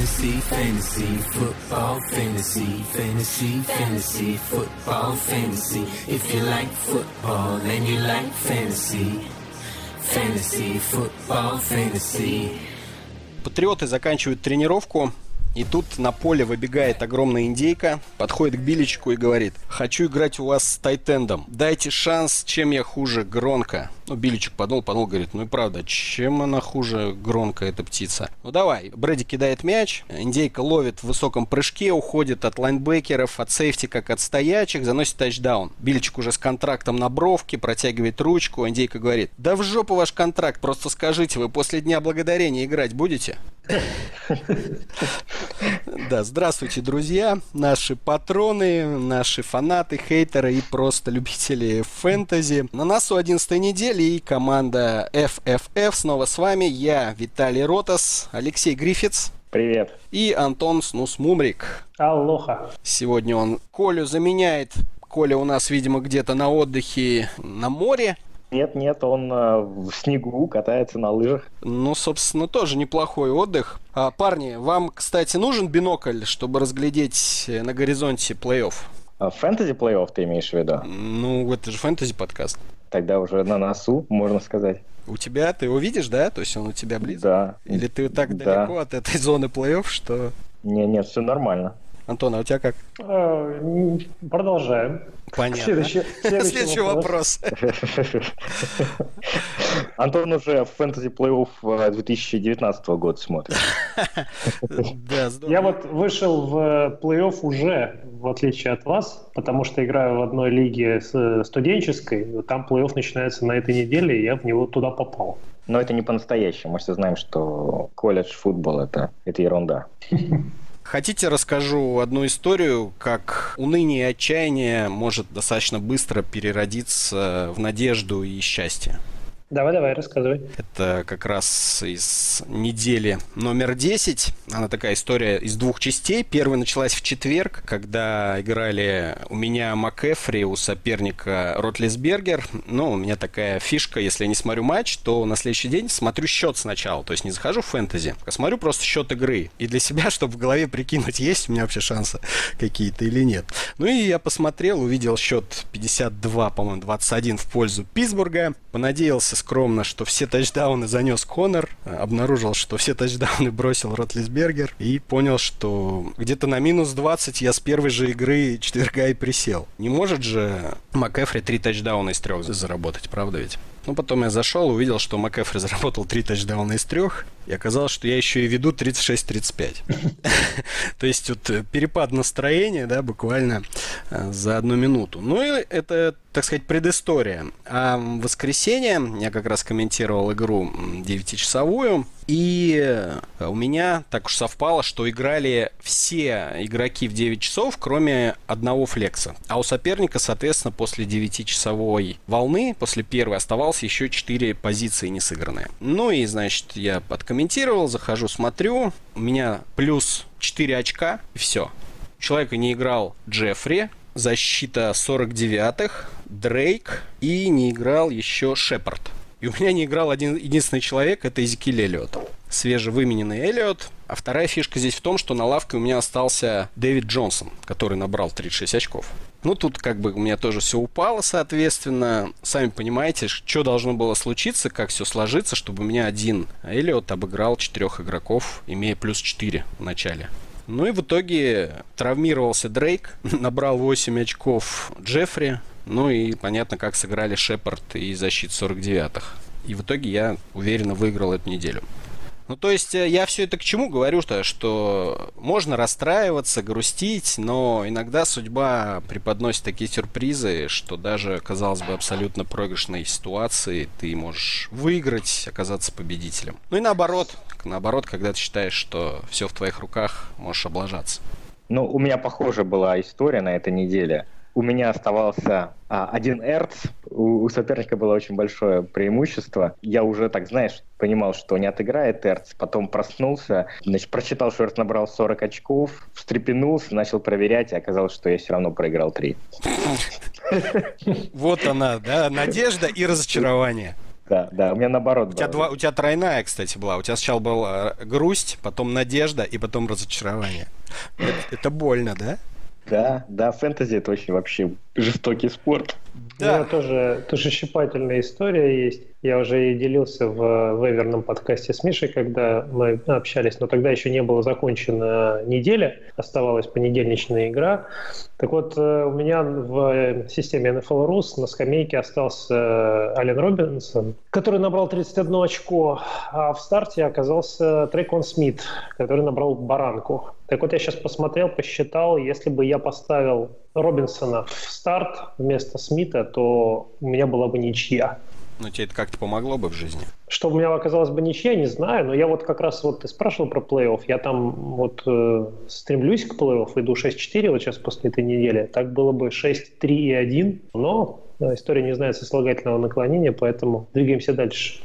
Fantasy, fantasy, football, fantasy, fantasy, fantasy, football, fantasy. If you like football and you like fantasy, fantasy, football, fantasy. Патриоты заканчивают тренировку. И тут на поле выбегает огромная индейка, подходит к Биличку и говорит, хочу играть у вас с тайтендом, дайте шанс, чем я хуже Гронка. Ну, Биличек подумал, подумал, говорит, ну и правда, чем она хуже Гронка, эта птица? Ну давай, Брэди кидает мяч, индейка ловит в высоком прыжке, уходит от лайнбекеров, от сейфти, как от стоячих, заносит тачдаун. Биличек уже с контрактом на бровке, протягивает ручку, индейка говорит, да в жопу ваш контракт, просто скажите, вы после Дня Благодарения играть будете? Да, здравствуйте, друзья, наши патроны, наши фанаты, хейтеры и просто любители фэнтези. На носу 11 недели и команда FFF снова с вами. Я Виталий Ротас, Алексей Грифиц. Привет. И Антон Снус Мумрик. Аллоха. Сегодня он Колю заменяет. Коля у нас, видимо, где-то на отдыхе на море. Нет, нет, он э, в снегу катается на лыжах. Ну, собственно, тоже неплохой отдых. А, парни, вам, кстати, нужен бинокль, чтобы разглядеть э, на горизонте плей-офф? А фэнтези плей-офф ты имеешь в виду? Ну, это же фэнтези подкаст. Тогда уже на носу, можно сказать. У тебя, ты его видишь, да? То есть он у тебя близко? Да. Или ты так Да. далеко от этой зоны плей-офф, что... Не, нет, все нормально. Антон, а у тебя как? Э, Продолжаем. Понятно. Следующий, следующий Следующий вопрос. Антон уже в фэнтези плей-офф э, 2019 года смотрит. Да, здорово. Я вот вышел в плей-офф уже, в отличие от вас, потому что играю в одной лиге с э, студенческой. Там плей-офф начинается на этой неделе, и я в него туда попал. Но это не по-настоящему. Мы все знаем, что колледж футбол это, это ерунда. Хотите, расскажу одну историю, как уныние и отчаяние может достаточно быстро переродиться в надежду и счастье. Давай, давай, рассказывай. Это как раз из недели номер 10. Она такая история из двух частей. Первая началась в четверг, когда играли у меня МакЭфри, у соперника Ротлисбергер. Ну, у меня такая фишка, если я не смотрю матч, то на следующий день смотрю счет сначала. То есть не захожу в фэнтези, а смотрю просто счет игры. И для себя, чтобы в голове прикинуть, есть у меня вообще шансы какие-то или нет. Ну и я посмотрел, увидел счет 52, по-моему, 21 в пользу Питтсбурга. Понадеялся скромно, что все тачдауны занес Конор, обнаружил, что все тачдауны бросил Ротлисбергер и понял, что где-то на минус 20 я с первой же игры четверга и присел. Не может же МакЭфри три тачдауна из трех заработать, правда ведь? Ну, потом я зашел, увидел, что МакЭфри заработал три тачдауна из трех, и оказалось, что я еще и веду 36-35. То есть вот э, перепад настроения, да, буквально э, за одну минуту. Ну и это, так сказать, предыстория. А в воскресенье я как раз комментировал игру м, 9-часовую, и э, у меня так уж совпало, что играли все игроки в 9 часов, кроме одного флекса. А у соперника, соответственно, после 9-часовой волны, после первой, оставалось еще 4 позиции не сыгранные. Ну и, значит, я подкомментировал, захожу, смотрю. У меня плюс 4 очка, и все. Человека не играл Джеффри, защита 49-х, Дрейк и не играл еще Шепард. И у меня не играл один единственный человек, это Эзекиль Эллиот. Свежевымененный Эллиот. А вторая фишка здесь в том, что на лавке у меня остался Дэвид Джонсон, который набрал 36 очков. Ну, тут как бы у меня тоже все упало, соответственно. Сами понимаете, что должно было случиться, как все сложиться, чтобы у меня один Эллиот обыграл четырех игроков, имея плюс 4 в начале. Ну и в итоге травмировался Дрейк, набрал 8 очков Джеффри, ну и понятно, как сыграли Шепард и защит 49-х. И в итоге я уверенно выиграл эту неделю. Ну, то есть э, я все это к чему говорю, что, можно расстраиваться, грустить, но иногда судьба преподносит такие сюрпризы, что даже, казалось бы, абсолютно проигрышной ситуации ты можешь выиграть, оказаться победителем. Ну и наоборот, наоборот, когда ты считаешь, что все в твоих руках, можешь облажаться. Ну, у меня похожая была история на этой неделе. У меня оставался а, один эрц, у, у соперника было очень большое преимущество. Я уже, так знаешь, понимал, что не отыграет эрц, потом проснулся, значит, прочитал, что эрц набрал 40 очков, встрепенулся, начал проверять, и оказалось, что я все равно проиграл 3. Вот она, да, надежда и разочарование. Да, да, у меня наоборот. У тебя, два, у тебя тройная, кстати, была. У тебя сначала была грусть, потом надежда и потом разочарование. Это, это больно, да? Да, да, фэнтези это очень вообще жестокий спорт. Да. У меня тоже, тоже щипательная история есть. Я уже и делился в веверном подкасте с Мишей, когда мы общались, но тогда еще не была закончена неделя, оставалась понедельничная игра. Так вот, э, у меня в системе NFL Rus на скамейке остался э, Ален Робинсон, который набрал 31 очко, а в старте оказался Трейкон Смит, который набрал баранку. Так вот, я сейчас посмотрел, посчитал, если бы я поставил Робинсона в старт вместо Смита, то у меня была бы ничья. Но тебе это как-то помогло бы в жизни? Что у меня оказалось бы ничья, не знаю, но я вот как раз вот ты спрашивал про плей-офф, я там вот э, стремлюсь к плей-офф, иду 6-4 вот сейчас после этой недели, так было бы 6-3 и 1, но э, история не знает сослагательного наклонения, поэтому двигаемся дальше.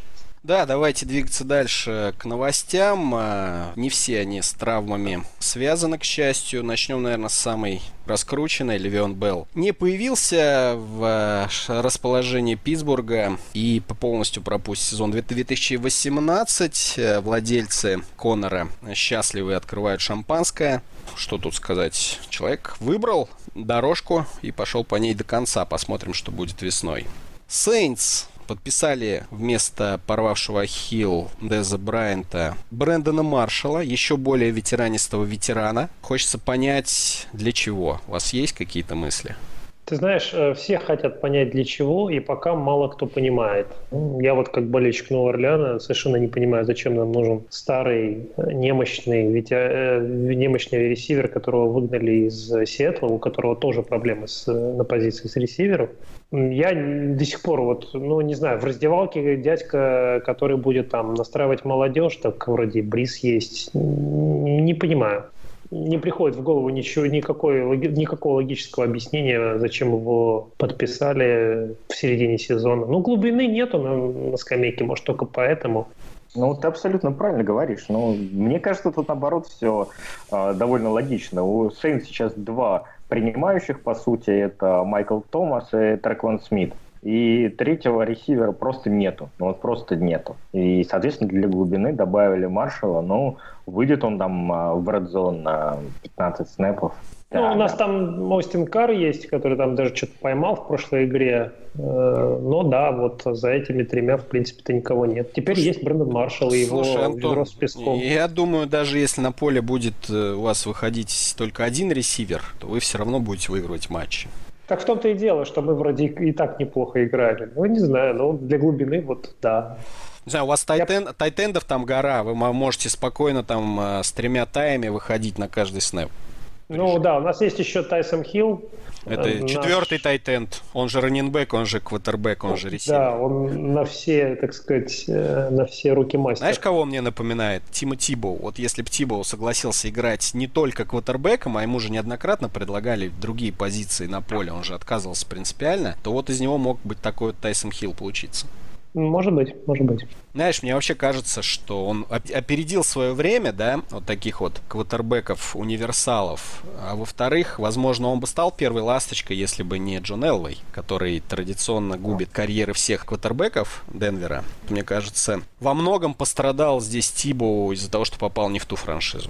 Да, давайте двигаться дальше к новостям. А, не все они с травмами связаны, к счастью. Начнем, наверное, с самой раскрученной. Левион Белл не появился в а, расположении Питтсбурга и полностью пропустит сезон 2018. Владельцы Конора счастливы открывают шампанское. Что тут сказать? Человек выбрал дорожку и пошел по ней до конца. Посмотрим, что будет весной. Сейнс подписали вместо порвавшего Хилл Деза Брайанта Брэндона Маршалла, еще более ветеранистого ветерана. Хочется понять, для чего. У вас есть какие-то мысли? Ты знаешь, э, все хотят понять для чего, и пока мало кто понимает. Я вот как болельщик Нового Орлеана совершенно не понимаю, зачем нам нужен старый, э, немощный, ведь э, немощный ресивер, которого выгнали из Сиэтла, у которого тоже проблемы с, на позиции с ресивером. Я до сих пор вот, ну, не знаю, в раздевалке дядька, который будет там настраивать молодежь, так вроде Брис есть, не понимаю не приходит в голову ничего, никакой, никакого логического объяснения, зачем его подписали в середине сезона. Ну, глубины нету на, на скамейке, может, только поэтому. Ну, ты абсолютно правильно говоришь. Но ну, мне кажется, тут наоборот все э, довольно логично. У Сейн сейчас два принимающих, по сути, это Майкл Томас и Трекван Смит. И третьего ресивера просто нету. Ну, вот просто нету. И, соответственно, для глубины добавили Маршала. Ну, выйдет он там а, в Red Zone на 15 снэпов. Ну, да, у нас да. там Остин Кар есть, который там даже что-то поймал в прошлой игре. Э, но да, вот за этими тремя, в принципе-то, никого нет. Теперь Слушай, есть Брэндон Маршалл и его Слушай, Антон, ведро с песком. Я думаю, даже если на поле будет э, у вас выходить только один ресивер, то вы все равно будете выигрывать матчи. Так в том-то и дело, что мы вроде и так неплохо играли. Ну, не знаю, но для глубины вот да. Не знаю, у вас тайтен, Я... тайтендов там гора, вы можете спокойно там э, с тремя таями выходить на каждый снэп. Ну да, у нас есть еще Тайсон Хилл. Это наш... четвертый тайтенд. Он же раненбэк, он же квотербек, он же ресивер. Да, он на все, так сказать, э, на все руки мастер. Знаешь, кого он мне напоминает? Тима Тибоу. Вот если бы Тибоу согласился играть не только квотербеком, а ему же неоднократно предлагали другие позиции на поле, он же отказывался принципиально, то вот из него мог быть такой вот Тайсон Хилл получиться. Может быть, может быть. Знаешь, мне вообще кажется, что он опередил свое время, да, вот таких вот квотербеков, универсалов. А во-вторых, возможно, он бы стал первой ласточкой, если бы не Джон Элвей, который традиционно губит карьеры всех квотербеков Денвера. Мне кажется, во многом пострадал здесь Тибо из-за того, что попал не в ту франшизу.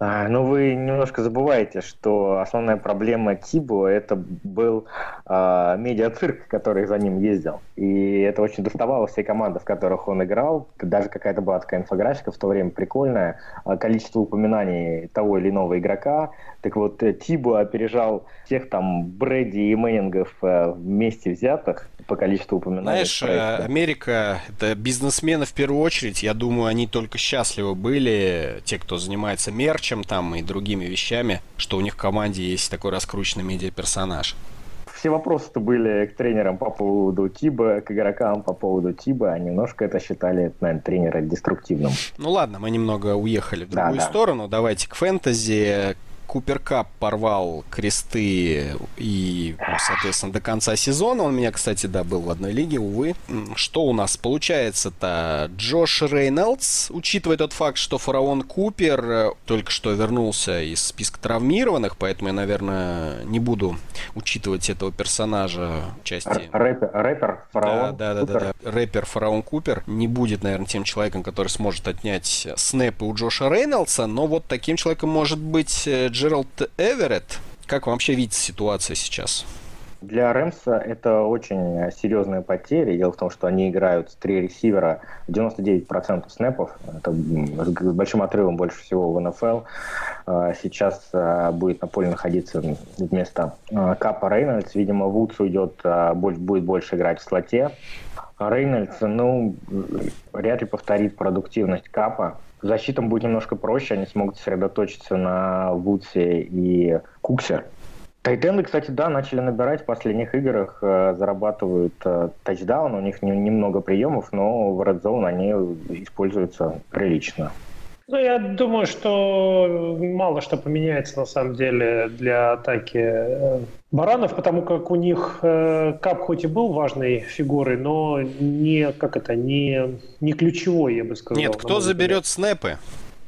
А, ну, вы немножко забываете, что основная проблема Тибо это был а, медиацирк, который за ним ездил. И это очень доставало все команды, в которых он играл. Даже какая-то была такая инфографика в то время прикольная. А, количество упоминаний того или иного игрока. Так вот, э, Тибо опережал всех там Брэди и Мэннингов э, вместе взятых по количеству упоминаний. Знаешь, э, Америка — это бизнесмены в первую очередь. Я думаю, они только счастливы были, те, кто занимается мерчем там и другими вещами, что у них в команде есть такой раскрученный медиаперсонаж. Все вопросы-то были к тренерам по поводу Тиба, к игрокам по поводу Тиба, а немножко это считали, наверное, тренера деструктивным. Ну ладно, мы немного уехали в другую да, да. сторону. Давайте к фэнтези Купер Кап порвал кресты и, ну, соответственно, до конца сезона. Он меня, кстати, да, был в одной лиге, увы. Что у нас получается-то? Джош Рейнольдс, учитывая тот факт, что фараон Купер э, только что вернулся из списка травмированных, поэтому я, наверное, не буду учитывать этого персонажа в части... Рэпер, рэпер фараон да, да, да, да, да. Рэпер фараон Купер не будет, наверное, тем человеком, который сможет отнять снэпы у Джоша Рейнольдса, но вот таким человеком может быть э, Джеральд Эверетт. Как вообще видится ситуация сейчас? Для Рэмса это очень серьезная потеря. Дело в том, что они играют с три ресивера 99% снэпов. Это с большим отрывом больше всего в НФЛ. А, сейчас а, будет на поле находиться вместо а, Капа Рейнольдс. Видимо, Вудс уйдет, будет больше играть в слоте. Рейнольдс, ну, вряд ли повторит продуктивность Капа. Защитам будет немножко проще, они смогут сосредоточиться на Вудсе и Куксе. Тайтенды, кстати, да, начали набирать в последних играх, э, зарабатывают э, тачдаун, у них не, немного приемов, но в Red Zone они используются прилично. Ну, я думаю, что мало что поменяется на самом деле для атаки э, баранов, потому как у них э, Кап хоть и был важной фигурой, но не, как это, не, не ключевой, я бы сказал. Нет, кто заберет снэпы?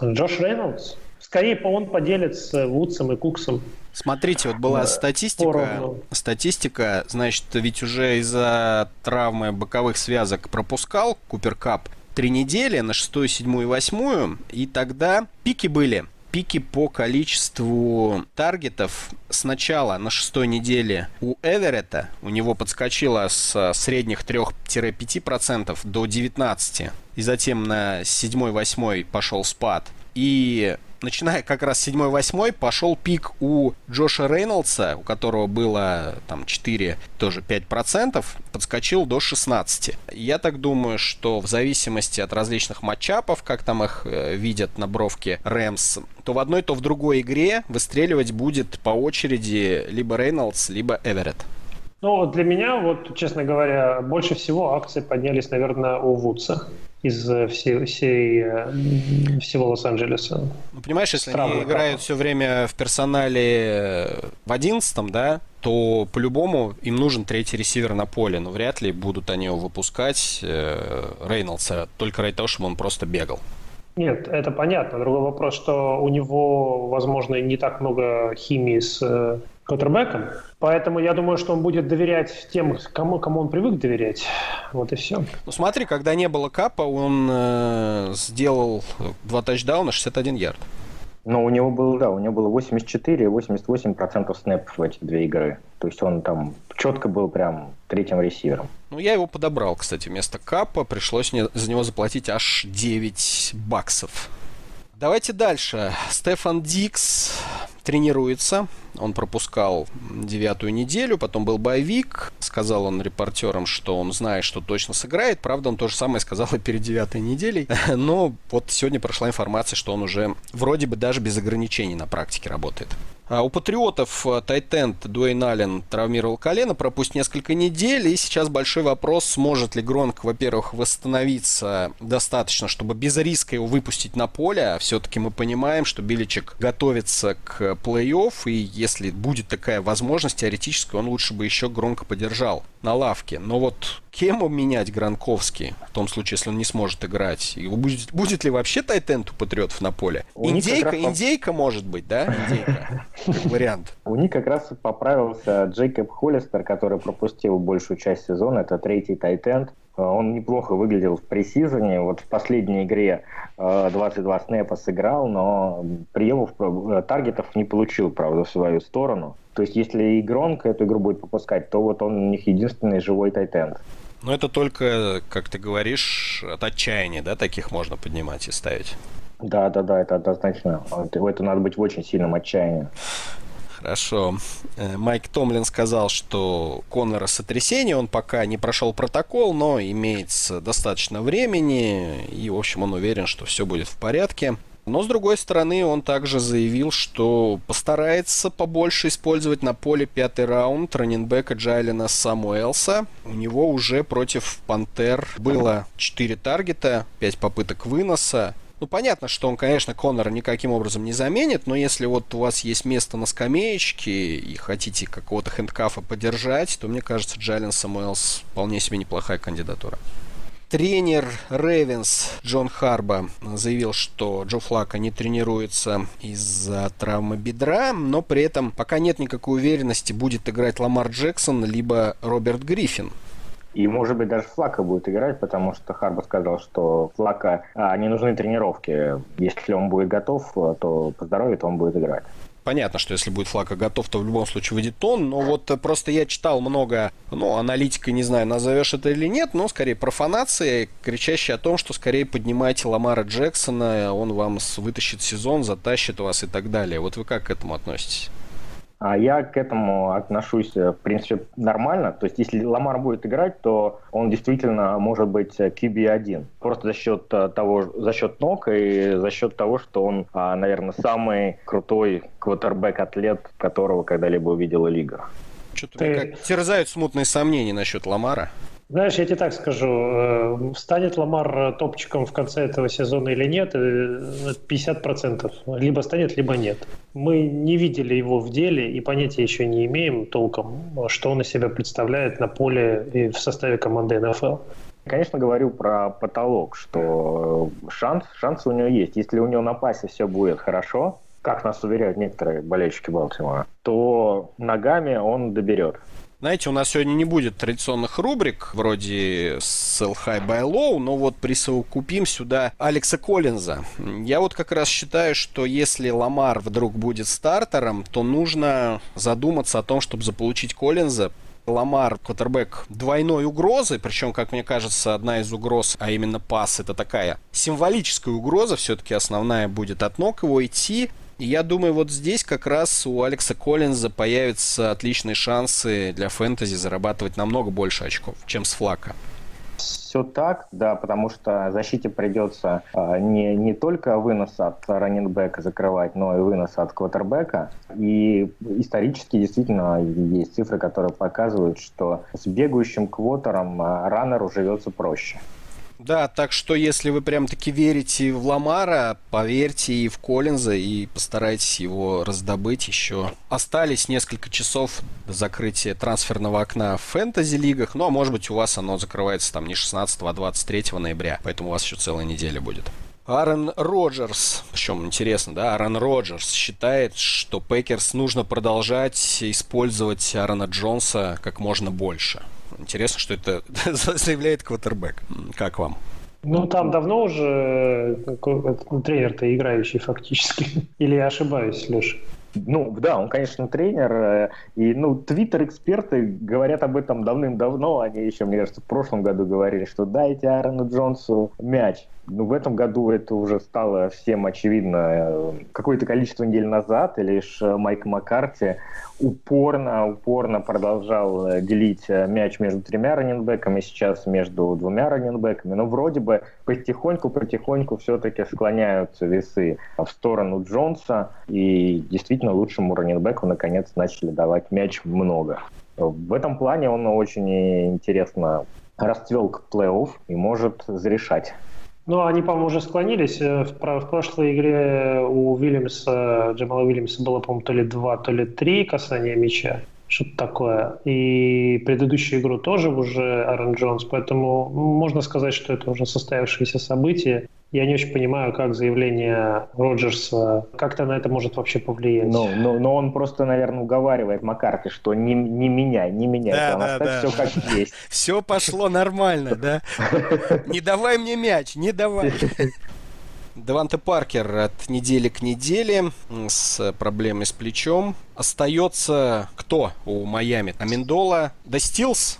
Джош Рейнольдс. Скорее он поделит с Вудсом и Куксом. Смотрите, вот была статистика. Поровну. Статистика, значит, ведь уже из-за травмы боковых связок пропускал Купер Кап три недели на шестую, седьмую и восьмую, и тогда пики были пики по количеству таргетов. Сначала на шестой неделе у Эверетта, у него подскочило с средних 3-5% до 19%, и затем на седьмой-восьмой пошел спад. И начиная как раз с 7-8 пошел пик у Джоша Рейнольдса, у которого было там 4, тоже 5%, подскочил до 16. Я так думаю, что в зависимости от различных матчапов, как там их э, видят на бровке Рэмс, то в одной, то в другой игре выстреливать будет по очереди либо Рейнольдс, либо Эверетт. Ну, для меня, вот, честно говоря, больше всего акции поднялись, наверное, у Вудса из э, всей, всей, э, всего Лос-Анджелеса. Ну, понимаешь, если Странно, они играют все время в персонале э, в одиннадцатом, да, то по-любому им нужен третий ресивер на поле, но вряд ли будут они его выпускать э, Рейнольдса только ради того, чтобы он просто бегал. Нет, это понятно. Другой вопрос, что у него, возможно, не так много химии с квотербеком, поэтому я думаю, что он будет доверять тем, кому, кому он привык доверять. Вот и все. Ну смотри, когда не было капа, он э, сделал два тачдауна, 61 ярд. Ну, у него было, да, у него было 84 и 88% снэпов в эти две игры. То есть он там четко был прям третьим ресивером. Ну, я его подобрал, кстати, вместо капа. Пришлось мне за него заплатить аж 9 баксов. Давайте дальше. Стефан Дикс тренируется. Он пропускал девятую неделю, потом был боевик. Сказал он репортерам, что он знает, что точно сыграет. Правда, он то же самое сказал и перед девятой неделей. Но вот сегодня прошла информация, что он уже вроде бы даже без ограничений на практике работает. А у Патриотов э, Тайтенд Дуэйн Аллен травмировал колено, пропустит несколько недель, и сейчас большой вопрос, сможет ли Гронк, во-первых, восстановиться достаточно, чтобы без риска его выпустить на поле, а все-таки мы понимаем, что Биличек готовится к плей-офф, и если будет такая возможность теоретически, он лучше бы еще Гронка подержал на лавке. Но вот кем менять Гранковский в том случае, если он не сможет играть? Его будет, будет ли вообще Тайтенд у Патриотов на поле? У индейка, раз... индейка может быть, да? Индейка. Вариант. У них как раз поправился Джейкоб Холлистер, который пропустил большую часть сезона. Это третий Тайтенд. Он неплохо выглядел в пресизоне. Вот в последней игре 22 э, снэпа сыграл, но приемов, э, таргетов не получил, правда, в свою сторону. То есть, если и Гронко эту игру будет попускать, то вот он у них единственный живой тайтенд. Но это только, как ты говоришь, от отчаяния, да, таких можно поднимать и ставить? Да, да, да, это однозначно. В это надо быть в очень сильном отчаянии. Хорошо. Э, Майк Томлин сказал, что Коннора сотрясение, он пока не прошел протокол, но имеется достаточно времени, и, в общем, он уверен, что все будет в порядке. Но, с другой стороны, он также заявил, что постарается побольше использовать на поле пятый раунд раненбека Джайлина Самуэлса. У него уже против Пантер было 4 таргета, 5 попыток выноса. Ну, понятно, что он, конечно, Конора никаким образом не заменит, но если вот у вас есть место на скамеечке и хотите какого-то handcuff а подержать, то, мне кажется, Джален Самуэлс вполне себе неплохая кандидатура. Тренер Ravens Джон Харба заявил, что Джо Флака не тренируется из-за травмы бедра, но при этом пока нет никакой уверенности, будет играть Ламар Джексон либо Роберт Гриффин. И, может быть, даже Флака будет играть, потому что Харба сказал, что Флака а, не нужны тренировки. Если он будет готов, то по здоровью то он будет играть понятно, что если будет Флака готов, то в любом случае выйдет он, но вот просто я читал много, ну, аналитика, не знаю, назовешь это или нет, но скорее профанации, кричащие о том, что скорее поднимайте Ламара Джексона, он вам вытащит сезон, затащит вас и так далее. Вот вы как к этому относитесь? А я к этому отношусь, э, в принципе, нормально. То есть, если Ламар будет играть, то он действительно может быть QB1. Просто за счет э, того, за счет ног и за счет того, что он, а, наверное, самый крутой квотербек-атлет, которого когда-либо увидела лига. Что-то Ты... терзают смутные сомнения насчет Ламара. Знаешь, я тебе так скажу, э, станет Ламар топчиком в конце этого сезона или нет, 50%. Э, либо станет, либо нет. Мы не видели его в деле и понятия еще не имеем толком, что он из себя представляет на поле и в составе команды НФЛ. Конечно, говорю про потолок, что шанс, шанс у него есть. Если у него на пасе все будет хорошо, как нас уверяют некоторые болельщики Балтимора, то ногами он доберет. Знаете, у нас сегодня не будет традиционных рубрик вроде Sell High Buy Low, но вот присовокупим сюда Алекса Коллинза. Я вот как раз считаю, что если Ламар вдруг будет стартером, то нужно задуматься о том, чтобы заполучить Коллинза, Ламар, квотербек двойной угрозы, причем, как мне кажется, одна из угроз, а именно пас, это такая символическая угроза, все-таки основная будет от ног его идти, я думаю, вот здесь как раз у Алекса Коллинза появятся отличные шансы для фэнтези зарабатывать намного больше очков, чем с флака. Все так, да, потому что защите придется а, не, не только вынос от раненбека закрывать, но и вынос от квотербека. И исторически действительно есть цифры, которые показывают, что с бегающим квотером а, раннеру живется проще. Да, так что если вы прям таки верите в Ламара, поверьте и в Коллинза и постарайтесь его раздобыть еще. Остались несколько часов до закрытия трансферного окна в фэнтези-лигах, ну а может быть у вас оно закрывается там не 16, а 23 ноября, поэтому у вас еще целая неделя будет. Аарон Роджерс, причем интересно, да, Аарон Роджерс считает, что Packers нужно продолжать использовать Аарона Джонса как можно больше. Интересно, что это заявляет квотербек. Как вам? Ну, там давно уже ну, тренер-то играющий фактически. Или я ошибаюсь, Леша? Ну, да, он, конечно, тренер. Э, и, ну, твиттер-эксперты говорят об этом давным-давно. Они еще, мне кажется, в прошлом году говорили, что дайте Аарону Джонсу мяч. Ну, в этом году это уже стало всем очевидно. Э, какое-то количество недель назад лишь э, Майк Маккарти упорно, упорно продолжал э, делить мяч между тремя раненбеками, сейчас между двумя раненбеками. Но вроде бы потихоньку-потихоньку все-таки склоняются весы в сторону Джонса. И действительно лучшему раненбеку наконец начали давать мяч много. В этом плане он очень интересно расцвел к плей-офф и может зарешать ну, они, по-моему, уже склонились. Э, в, в прошлой игре у Уильямса, Джамала Уильямса было, по-моему, то ли два, то ли три касания мяча. Что-то такое. И предыдущую игру тоже уже Аарон Джонс. Поэтому можно сказать, что это уже состоявшееся событие. Я не очень понимаю, как заявление Роджерса, как-то на это может вообще повлиять. Ну, но, но он просто, наверное, уговаривает Маккарти, что не, не меняй, не меняй, да, да, да. все как есть. Все пошло нормально, да? Не давай мне мяч, не давай. Деванте Паркер от недели к неделе с проблемой с плечом. Остается кто у Майами? Аминдола, Достилс?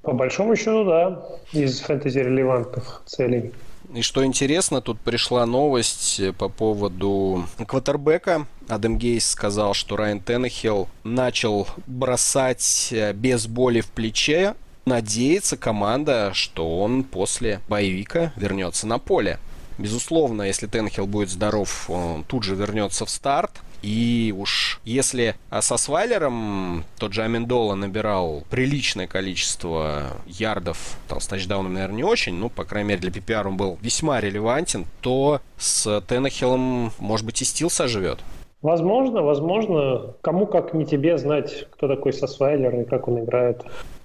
По большому счету, да, из фэнтези-релевантных целей. И что интересно, тут пришла новость по поводу квотербека. Адам Гейс сказал, что Райан Теннехилл начал бросать э, без боли в плече. Надеется команда, что он после боевика вернется на поле. Безусловно, если Тенхилл будет здоров, он тут же вернется в старт. И уж если а со Свайлером тот же Амендола набирал приличное количество ярдов, там с тачдауном, наверное, не очень, но, по крайней мере, для PPR он был весьма релевантен, то с Теннехиллом, может быть, и стил соживет. Возможно, возможно. Кому как не тебе знать, кто такой Сосвайлер и как он играет.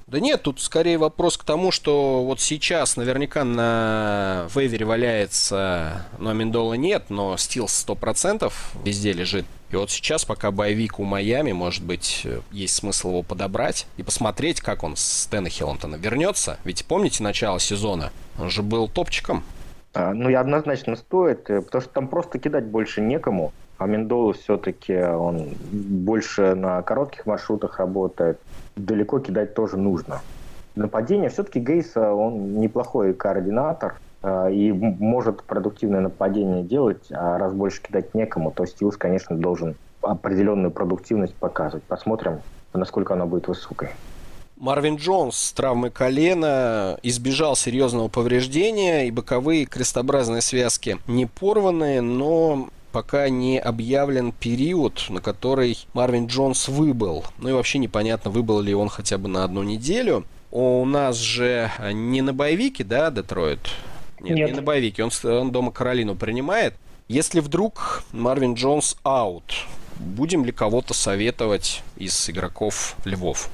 Да нет, тут скорее вопрос к тому, что вот сейчас наверняка на вейвере валяется, ну, Амендола нет, но Стилс 100% везде лежит. И вот сейчас, пока боевик у Майами, может быть, есть смысл его подобрать и посмотреть, как он с Теннехиллом-то вернется. Ведь помните начало сезона? Он же был топчиком. А, ну, и однозначно стоит, э, потому что там просто кидать больше некому. А все-таки он больше на коротких маршрутах работает далеко кидать тоже нужно. Нападение все-таки Гейса, он неплохой координатор э, и может продуктивное нападение делать, а раз больше кидать некому, то Стилс, конечно, должен определенную продуктивность показывать. Посмотрим, насколько она будет высокой. Марвин Джонс с травмой колена избежал серьезного повреждения, и боковые крестообразные связки не порваны, но пока не объявлен период, на который Марвин Джонс выбыл. Ну и вообще непонятно, выбыл ли он хотя бы на одну неделю. У нас же не на боевике, да, Детройт? Нет, Нет. не на боевике. Он, он дома Каролину принимает. Если вдруг Марвин Джонс аут, будем ли кого-то советовать из игроков Львов?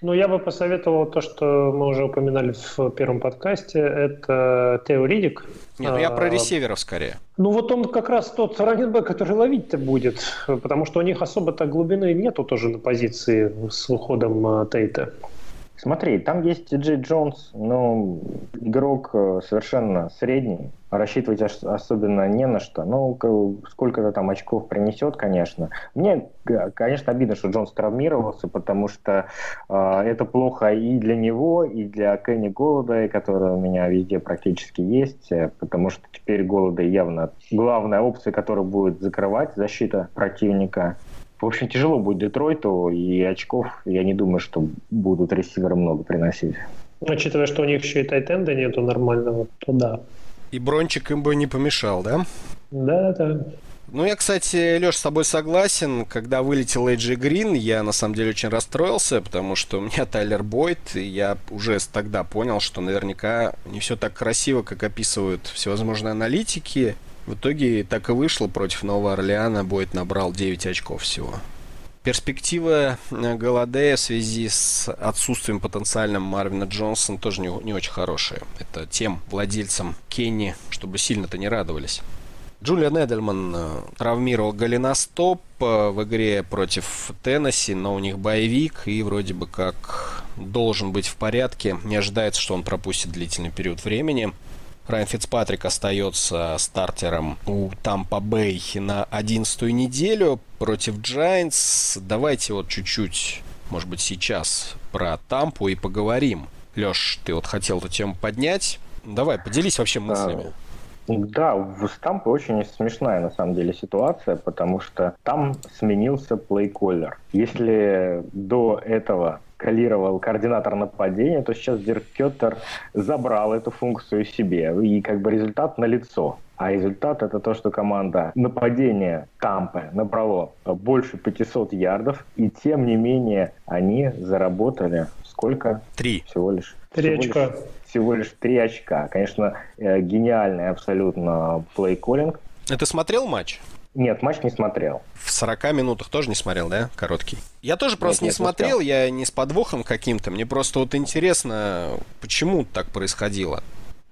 Ну, я бы посоветовал то, что мы уже упоминали в первом подкасте, это Тео Ридик. Нет, ну я про а, ресиверов скорее. Ну вот он как раз тот раненбэк, который ловить-то будет, потому что у них особо-то глубины нету тоже на позиции с выходом а, Тейта. Смотри, там есть Джей Джонс, но игрок э, совершенно средний, рассчитывать особенно не на что. Ну, сколько-то там очков принесет, конечно. Мне, конечно, обидно, что Джонс травмировался, потому что э, это плохо и для него, и для Кенни Голода, который у меня везде практически есть, э, потому что теперь Голода явно главная опция, которая будет закрывать защита противника. В общем, тяжело будет Детройту, и очков, я не думаю, что будут ресиверы много приносить. Учитывая, что у них еще и тайтенда нету нормального, то да. И брончик им бы не помешал, да? Да, да. Ну, я, кстати, Леш, с тобой согласен. Когда вылетел Эйджи Грин, я на самом деле очень расстроился, потому что у меня Тайлер Бойд, и я уже тогда понял, что наверняка не все так красиво, как описывают всевозможные аналитики. В итоге так и вышло против Нового Орлеана. Бойт набрал 9 очков всего. Перспектива э, Голодея в связи с отсутствием потенциальным Марвина Джонсона тоже не, не очень хорошая. Это тем владельцам Кенни, чтобы сильно-то не радовались. Джулиан Эдельман э, травмировал голеностоп э, в игре против Теннесси, но у них боевик и вроде бы как должен быть в порядке. Не ожидается, что он пропустит длительный период времени. Райан Фицпатрик остается стартером у Тампа Бэй на 11 неделю против Giants. Давайте вот чуть-чуть, может быть, сейчас про Тампу и поговорим. Леш, ты вот хотел эту тему поднять. Давай, поделись вообще мыслями. Да, в Стампе очень смешная на самом деле ситуация, потому что там сменился плейколлер. Если до этого коллировал координатор нападения, то сейчас Дирк Кеттер забрал эту функцию себе. И как бы результат налицо. А результат это то, что команда нападения Тампы набрало больше 500 ярдов, и тем не менее они заработали сколько? Три. Всего лишь. Три очка. Лишь, всего лишь три очка. Конечно, э, гениальный абсолютно плей-коллинг. Ты смотрел матч? Нет, матч не смотрел. В 40 минутах тоже не смотрел, да? Короткий. Я тоже просто нет, не нет, смотрел, не я не с подвохом каким-то. Мне просто вот интересно, почему так происходило.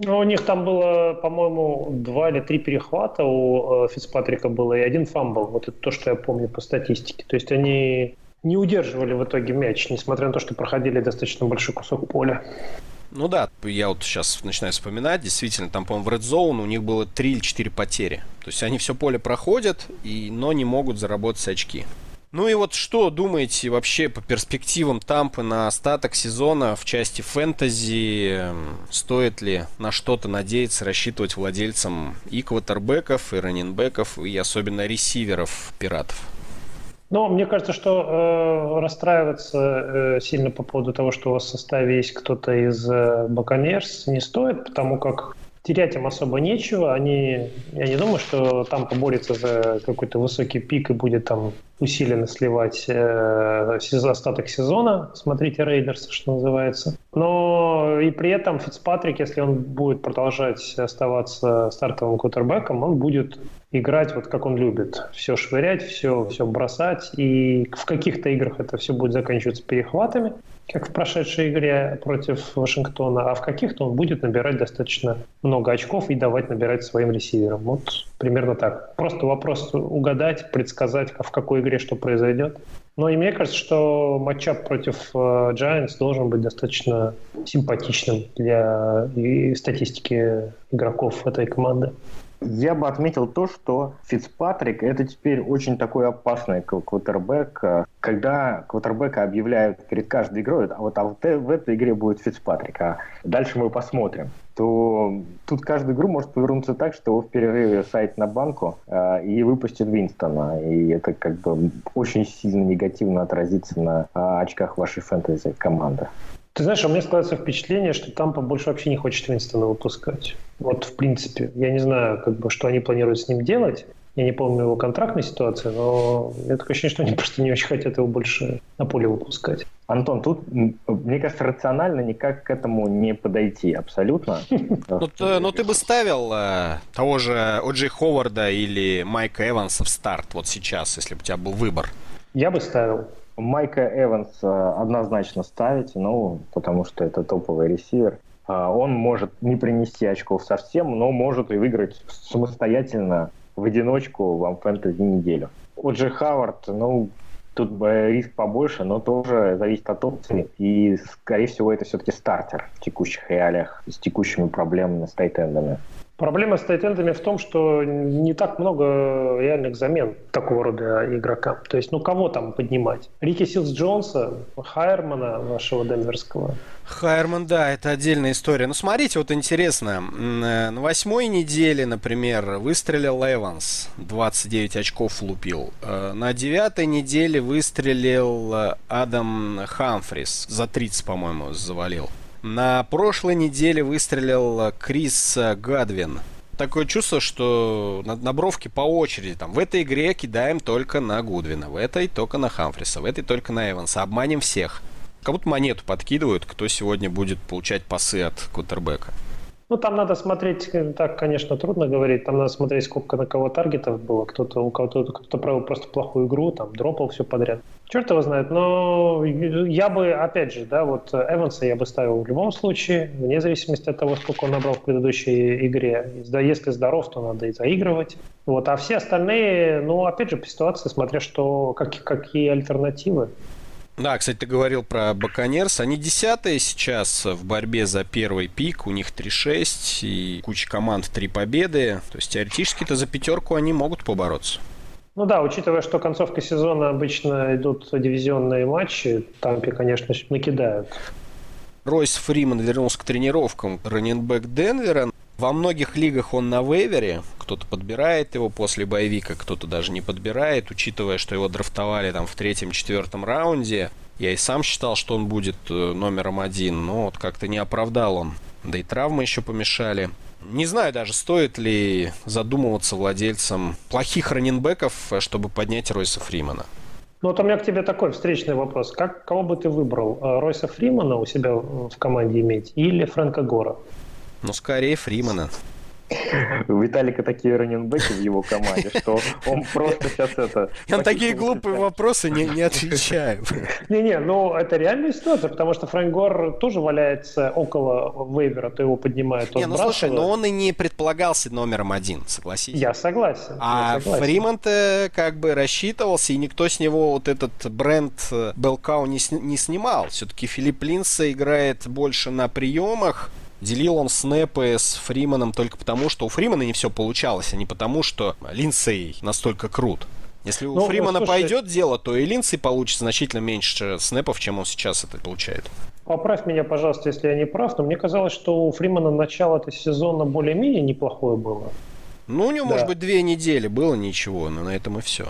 Ну, у них там было, по-моему, два или три перехвата у э, Фицпатрика было и один фамбл. Вот это то, что я помню по статистике. То есть они не удерживали в итоге мяч, несмотря на то, что проходили достаточно большой кусок поля. Ну да, я вот сейчас начинаю вспоминать, действительно, там, по-моему, в Red Zone у них было 3 или 4 потери. То есть они все поле проходят, и, но не могут заработать очки. Ну и вот что думаете вообще по перспективам Тампы на остаток сезона в части фэнтези? Стоит ли на что-то надеяться, рассчитывать владельцам и квотербеков, и раннинбеков, и особенно ресиверов пиратов? Ну, мне кажется, что э, расстраиваться э, сильно по поводу того, что у вас в составе есть кто-то из э, Buccaneers, не стоит, потому как терять им особо нечего. Они, я не думаю, что там поборется за какой-то высокий пик и будет там усиленно сливать э, остаток сезона. Смотрите Raiders, что называется. Но и при этом Фицпатрик, если он будет продолжать оставаться стартовым квотербеком, он будет играть вот как он любит. Все швырять, все, все бросать. И в каких-то играх это все будет заканчиваться перехватами, как в прошедшей игре против Вашингтона, а в каких-то он будет набирать достаточно много очков и давать набирать своим ресиверам. Вот примерно так. Просто вопрос угадать, предсказать, в какой игре что произойдет. Но и мне кажется, что матчап против э, Giants должен быть достаточно симпатичным для статистики игроков этой команды. Я бы отметил то, что Фицпатрик это теперь очень такой опасный квотербек. Когда квотербека объявляют перед каждой игрой, а вот а вот в этой игре будет Фицпатрик, а дальше мы посмотрим, то тут каждую игру может повернуться так, что его в перерыве сайт на банку э, и выпустит Винстона. И это как бы очень сильно негативно отразится на э, очках вашей фэнтези команды. Ты знаешь, у меня складывается впечатление, что там побольше вообще не хочет Винстона выпускать. Вот в принципе. Я не знаю, как бы, что они планируют с ним делать. Я не помню его контрактной ситуации, но я такое ощущение, что они просто не очень хотят его больше на поле выпускать. Антон, тут, мне кажется, рационально никак к этому не подойти абсолютно. Ну, ну ты бы ставил э, того же О'Джей Ховарда или Майка Эванса в старт вот сейчас, если бы у тебя был выбор? Я бы ставил. Майка Эванса однозначно ставить, ну, потому что это топовый ресивер. А, он может не принести очков совсем, но может и выиграть самостоятельно в одиночку вам фэнтези неделю. Оджи Хавард, ну, тут риск побольше, но тоже зависит от опции. И, скорее всего, это все-таки стартер в текущих реалиях с текущими проблемами с тайтендами. Проблема с тайтендами в том, что не так много реальных замен такого рода игрока. То есть, ну, кого там поднимать? Рики Силс Джонса, Хайермана вашего денверского? Хайерман, да, это отдельная история. Ну, смотрите, вот интересно. Э, на восьмой неделе, например, выстрелил Эванс, 29 очков лупил. Э, на девятой неделе выстрелил э, Адам Хамфрис, за 30, по-моему, завалил. На прошлой неделе выстрелил Крис Гадвин. Такое чувство, что на, на бровке по очереди. Там, в этой игре кидаем только на Гудвина, в этой только на Хамфриса, в этой только на Эванса. Обманем всех. Как будто монету подкидывают, кто сегодня будет получать пасы от кутербека. Ну, там надо смотреть, так, конечно, трудно говорить, там надо смотреть, сколько на кого таргетов было, кто-то, у кого-то кто-то провел просто плохую игру, там, дропал все подряд. Черт его знает, но я бы, опять же, да, вот Эванса я бы ставил в любом случае, вне зависимости от того, сколько он набрал в предыдущей игре. Да, если здоров, то надо и заигрывать. Вот, а все остальные, ну, опять же, по ситуации, смотря что, как, какие альтернативы. Да, кстати, ты говорил про Баконерс. Они десятые сейчас в борьбе за первый пик. У них 3-6 и куча команд 3 победы. То есть теоретически-то за пятерку они могут побороться. Ну да, учитывая, что концовка сезона обычно идут дивизионные матчи, Тампе, конечно, накидают. Ройс Фриман вернулся к тренировкам. Раненбэк Денвера. Во многих лигах он на вейвере, кто-то подбирает его после боевика, кто-то даже не подбирает, учитывая, что его драфтовали там в третьем-четвертом раунде. Я и сам считал, что он будет э, номером один, но вот как-то не оправдал он. Да и травмы еще помешали. Не знаю даже, стоит ли задумываться владельцам плохих раненбеков, э, чтобы поднять Ройса Фримана. Ну вот у меня к тебе такой встречный вопрос. Как, кого бы ты выбрал? Э, Ройса Фримана у себя в команде иметь или Фрэнка Гора? Ну, скорее Фримана. У Виталика такие раненбеки в его команде, что он просто сейчас это... Я на такие глупые вопросы не, не отвечаю. Не-не, ну это реальная ситуация, потому что Фрэнк Гор тоже валяется около вейвера, то его поднимает, то Не, ну слушай, но он и не предполагался номером один, согласись. Я согласен. А Фриман-то как бы рассчитывался, и никто с него вот этот бренд Белкау не, не снимал. Все-таки Филипп Линса играет больше на приемах, Делил он снэпы с Фриманом только потому, что у Фримана не все получалось, а не потому, что Линдсей настолько крут. Если у ну, Фримана слушай, пойдет дело, то и Линдсей получит значительно меньше снэпов, чем он сейчас это получает. Поправь меня, пожалуйста, если я не прав, но мне казалось, что у Фримана начало этого сезона более-менее неплохое было. Ну, у него, да. может быть, две недели было ничего, но на этом и все.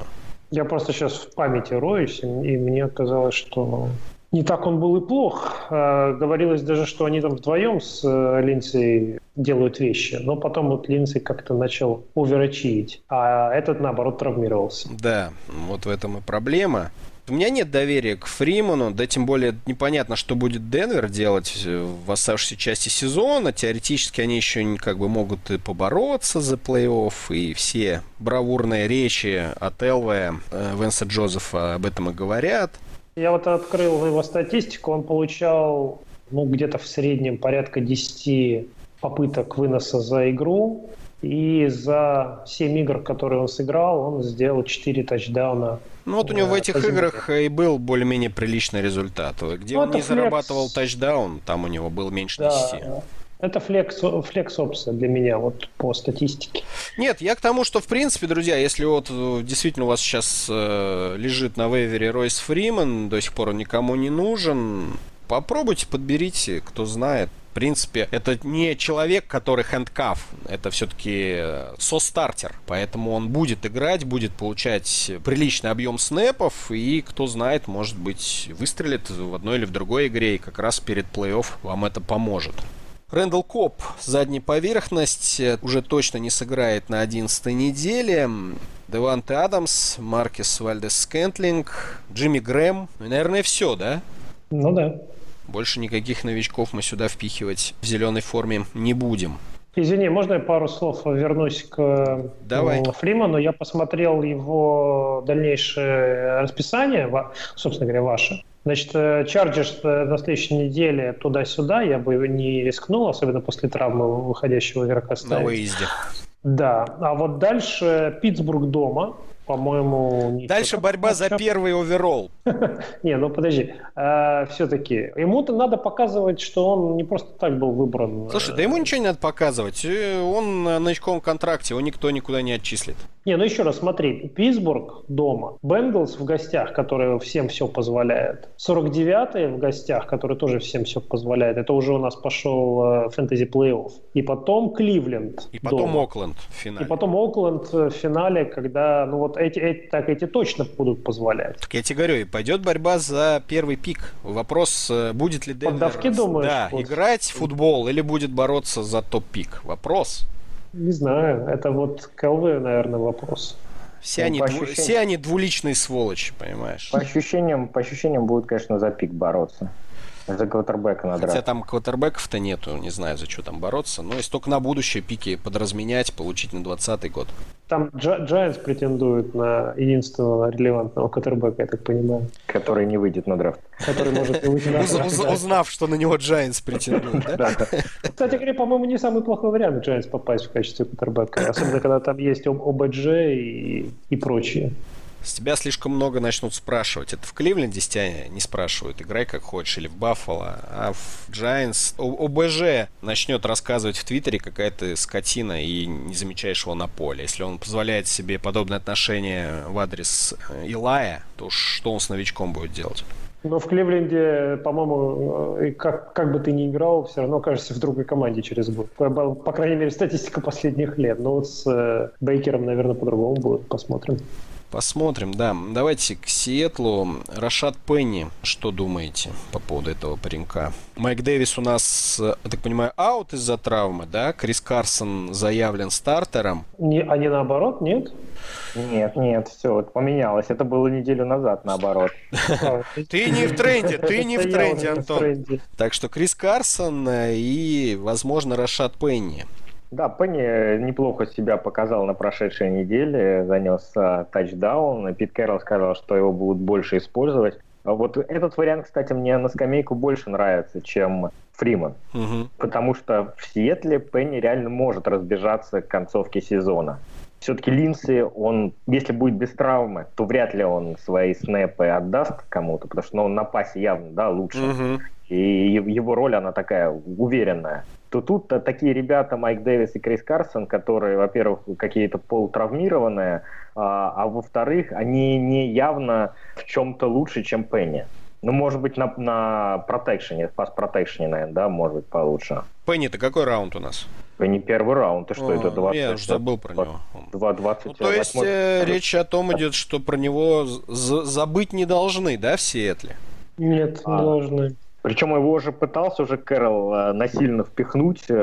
Я просто сейчас в памяти роюсь, и мне казалось, что Не так он был и плох. А, говорилось даже, что они там вдвоем с э, Линдсей делают вещи, но потом вот Линдсей как-то начал оверачивить, а этот, наоборот, травмировался. Да, вот в этом и проблема. У меня нет доверия к Фриману, да тем более непонятно, что будет Денвер делать в оставшейся части сезона. Теоретически они еще как бы могут и побороться за плей-офф, и все бравурные речи от Элве, э, Венса Джозефа об этом и говорят. Я вот открыл его статистику, он получал ну, где-то в среднем порядка 10 попыток выноса за игру, и за 7 игр, которые он сыграл, он сделал 4 тачдауна ну вот у него в этих играх и был более-менее приличный результат. Где ну, он не флекс... зарабатывал тачдаун, там у него был меньше да. 10. Это флекс, флекс опция для меня, вот по статистике. Нет, я к тому, что в принципе, друзья, если вот э, действительно у вас сейчас э, лежит на вейвере Ройс Фриман, до сих пор он никому не нужен, попробуйте, подберите, кто знает принципе, это не человек, который handcuff, это все-таки э, со-стартер, поэтому он будет играть, будет получать приличный объем снэпов, и, кто знает, может быть, выстрелит в одной или в другой игре, и как раз перед плей-офф вам это поможет. Рэндалл Кобб, задняя поверхность, э, уже точно не сыграет на 11 неделе. Деванте Адамс, Маркес Вальдес Скентлинг, Джимми Грэм. Ну, наверное, все, да? Ну да. Больше никаких новичков мы сюда впихивать в зеленой форме не будем. Извини, можно я пару слов вернусь к Давай. Фриману? Я посмотрел его дальнейшее расписание, собственно говоря, ваше. Значит, Чарджерс э, на следующей неделе туда-сюда я бы не рискнул, особенно после травмы выходящего игрока ставить. На выезде. Да, а вот дальше Питтсбург дома, по-моему... Дальше борьба за первый оверолл. Не, ну подожди. А, Все-таки ему-то надо показывать, что он не просто так был выбран. Слушай, да ему ничего не надо показывать. Э, он на новичковом контракте, его никто никуда не отчислит. Не, ну еще раз смотри. Питтсбург дома, Бенглс в гостях, которые всем все позволяет. 49-й в гостях, который тоже всем все позволяет. Это уже у нас пошел фэнтези плей-офф. И потом Кливленд И потом дома. Окленд в финале. И потом Окленд в финале, когда, ну вот эти, эти, так эти точно будут позволять. Так я тебе говорю, и пойдет борьба за первый пик. Вопрос, э, будет ли Денвер... Поддавки, думаешь? Да, вот. играть в футбол или будет бороться за топ-пик? Вопрос. Не знаю, это вот КЛВ, наверное, вопрос. Все, ну, они, ощущениям... все они двуличные сволочи, понимаешь? По ощущениям, по ощущениям будут, конечно, за пик бороться. За квотербека надо. Хотя там квотербеков-то нету, не знаю, за что там бороться. Но если только на будущее пики подразменять, получить на 20 год. Там Giants претендует на единственного релевантного квотербека, я так понимаю. Который не выйдет на драфт. Который может не выйти на драфт. Узнав, что на него Giants претендует, да? Кстати говоря, по-моему, не самый плохой вариант Giants попасть в качестве квотербека. Особенно, когда там есть ОБДЖ и прочие. С тебя слишком много начнут спрашивать. Это в Кливленде с тебя не спрашивают. Играй как хочешь. Или в Баффало. А в Giants ОБЖ начнет рассказывать в Твиттере, какая ты скотина, и не замечаешь его на поле. Если он позволяет себе подобное отношение в адрес э, Илая, то что он с новичком будет делать? Но в Кливленде, по-моему, э, как, как бы ты ни играл, все равно кажется в другой команде через год. По крайней мере, статистика последних лет. Но вот с э, Бейкером, наверное, по-другому будет. Посмотрим. Посмотрим, да. Давайте к Сиэтлу. Рашат Пенни, что думаете по поводу этого паренька? Майк Дэвис у нас, я так понимаю, аут из-за травмы, да? Крис Карсон заявлен стартером. Не, а не наоборот, нет? Нет, нет, все, вот поменялось. Это было неделю назад, наоборот. Ты не в тренде, ты не в тренде, Антон. Так что Крис Карсон и, возможно, Рашат Пенни. Да, Пенни неплохо себя показал на прошедшей неделе, занес тачдаун. Пит Кэрролл сказал, что его будут больше использовать. А вот этот вариант, кстати, мне на скамейку больше нравится, чем Фриман. Угу. Потому что в Сиэтле Пенни реально может разбежаться к концовке сезона. Все-таки Линси, он, если будет без травмы, то вряд ли он свои снэпы отдаст кому-то, потому что ну, он на пасе явно да, лучше. Угу. И его роль, она такая уверенная то тут -то такие ребята, Майк Дэвис и Крис Карсон, которые, во-первых, какие-то полутравмированные, а, а во-вторых, они не явно в чем-то лучше, чем Пенни. Ну, может быть, на, на протекшене, пас протекшене, наверное, да, может быть, получше. Пенни-то какой раунд у нас? Пенни первый раунд, ты что, О, это 20? Я уже забыл про него. 2, 20, ну, то есть 8... э, речь о том идет, что про него забыть не должны, да, в Сиэтле? Нет, а, не должны. Причем его уже пытался уже Кэрол э, насильно впихнуть э,